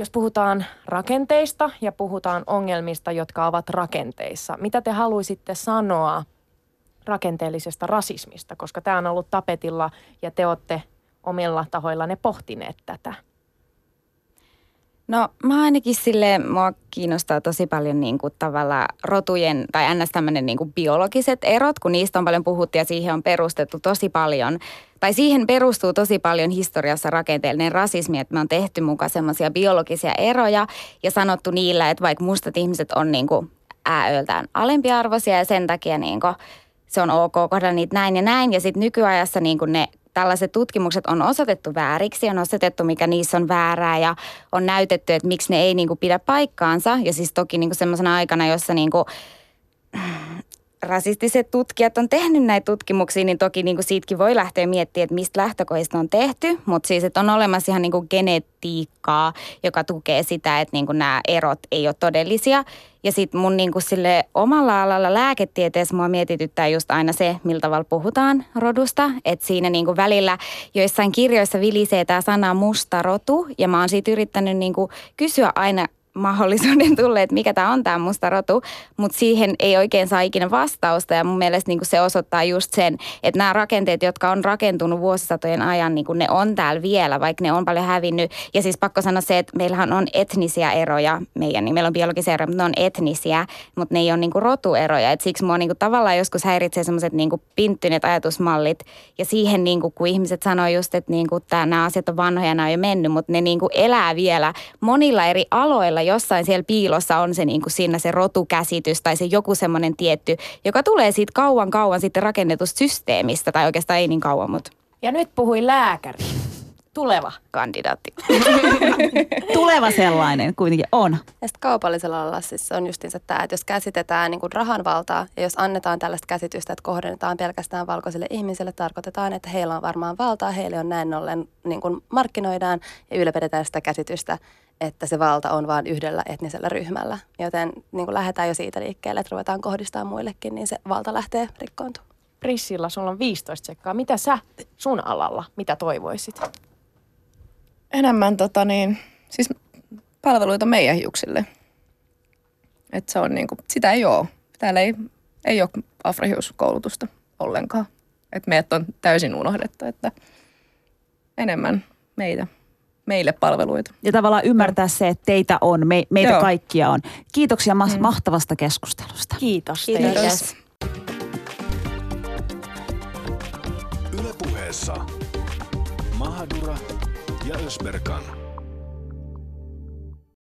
jos puhutaan rakenteista ja puhutaan ongelmista, jotka ovat rakenteissa, mitä te haluaisitte sanoa rakenteellisesta rasismista, koska tämä on ollut tapetilla ja te olette omilla tahoillanne pohtineet tätä? No mä ainakin sille mua kiinnostaa tosi paljon niin kuin tavalla rotujen tai ns. tämmöinen niin kuin biologiset erot, kun niistä on paljon puhuttu ja siihen on perustettu tosi paljon, tai siihen perustuu tosi paljon historiassa rakenteellinen rasismi, että me on tehty mukaan semmoisia biologisia eroja ja sanottu niillä, että vaikka mustat ihmiset on niin kuin ääöltään alempiarvoisia ja sen takia niin kuin se on ok kohdalla niitä näin ja näin. Ja sitten nykyajassa niin kuin ne tällaiset tutkimukset on osoitettu vääriksi, on osoitettu, mikä niissä on väärää ja on näytetty, että miksi ne ei niin kuin pidä paikkaansa. Ja siis toki niin kuin semmoisena aikana, jossa niin kuin, rasistiset tutkijat on tehnyt näitä tutkimuksia, niin toki niin kuin siitäkin voi lähteä miettimään, että mistä lähtökohdista on tehty. Mutta siis, että on olemassa ihan niin kuin genetiikkaa, joka tukee sitä, että niin kuin nämä erot ei ole todellisia. Ja sitten mun niin kuin sille omalla alalla lääketieteessä mua mietityttää just aina se, millä tavalla puhutaan rodusta. Että siinä niin kuin välillä joissain kirjoissa vilisee tämä sana musta rotu. Ja mä oon siitä yrittänyt niin kuin kysyä aina mahdollisuuden tulle, että mikä tämä on tämä musta rotu, mutta siihen ei oikein saa ikinä vastausta ja mun mielestä niin se osoittaa just sen, että nämä rakenteet, jotka on rakentunut vuosisatojen ajan, niin ne on täällä vielä, vaikka ne on paljon hävinnyt. Ja siis pakko sanoa se, että meillähän on etnisiä eroja meidän, niin meillä on biologisia eroja, mutta ne on etnisiä, mutta ne ei ole niin rotueroja. Et siksi mua niin tavallaan joskus häiritsee semmoiset niin pinttyneet ajatusmallit ja siihen niin kuin, kun ihmiset sanoo just, että niin nämä asiat on vanhoja, nämä on jo mennyt, mutta ne niin elää vielä monilla eri aloilla jossain siellä piilossa on se niin kuin siinä se rotukäsitys tai se joku semmoinen tietty, joka tulee siitä kauan kauan sitten rakennetusta systeemistä, tai oikeastaan ei niin kauan, mutta... Ja nyt puhui lääkäri. Tuleva. Kandidaatti. Tuleva sellainen kuitenkin on. Ja sitten kaupallisella alalla siis on justiinsa tämä, että jos käsitetään niin kuin rahan valtaa ja jos annetaan tällaista käsitystä, että kohdennetaan pelkästään valkoisille ihmisille, tarkoitetaan, että heillä on varmaan valtaa, heille on näin ollen niin kuin markkinoidaan ja ylläpidetään sitä käsitystä, että se valta on vain yhdellä etnisellä ryhmällä. Joten niin kuin lähdetään jo siitä liikkeelle, että ruvetaan kohdistaa muillekin, niin se valta lähtee rikkoontumaan. Prissilla, sulla on 15 sekkaa. Mitä sä sun alalla, mitä toivoisit? Enemmän tota niin, siis palveluita meidän hiuksille. Et se on niinku, sitä ei ole. Täällä ei, ei ole afrohiuskoulutusta ollenkaan. Et meidät on täysin unohdettu, että enemmän meitä meille palveluita. Ja tavallaan ymmärtää se, että teitä on, me, meitä Joo. kaikkia on. Kiitoksia ma- mm. mahtavasta keskustelusta. Kiitos. Kiitos. Kiitos. Yle puheessa Mahadura ja Ösberkan.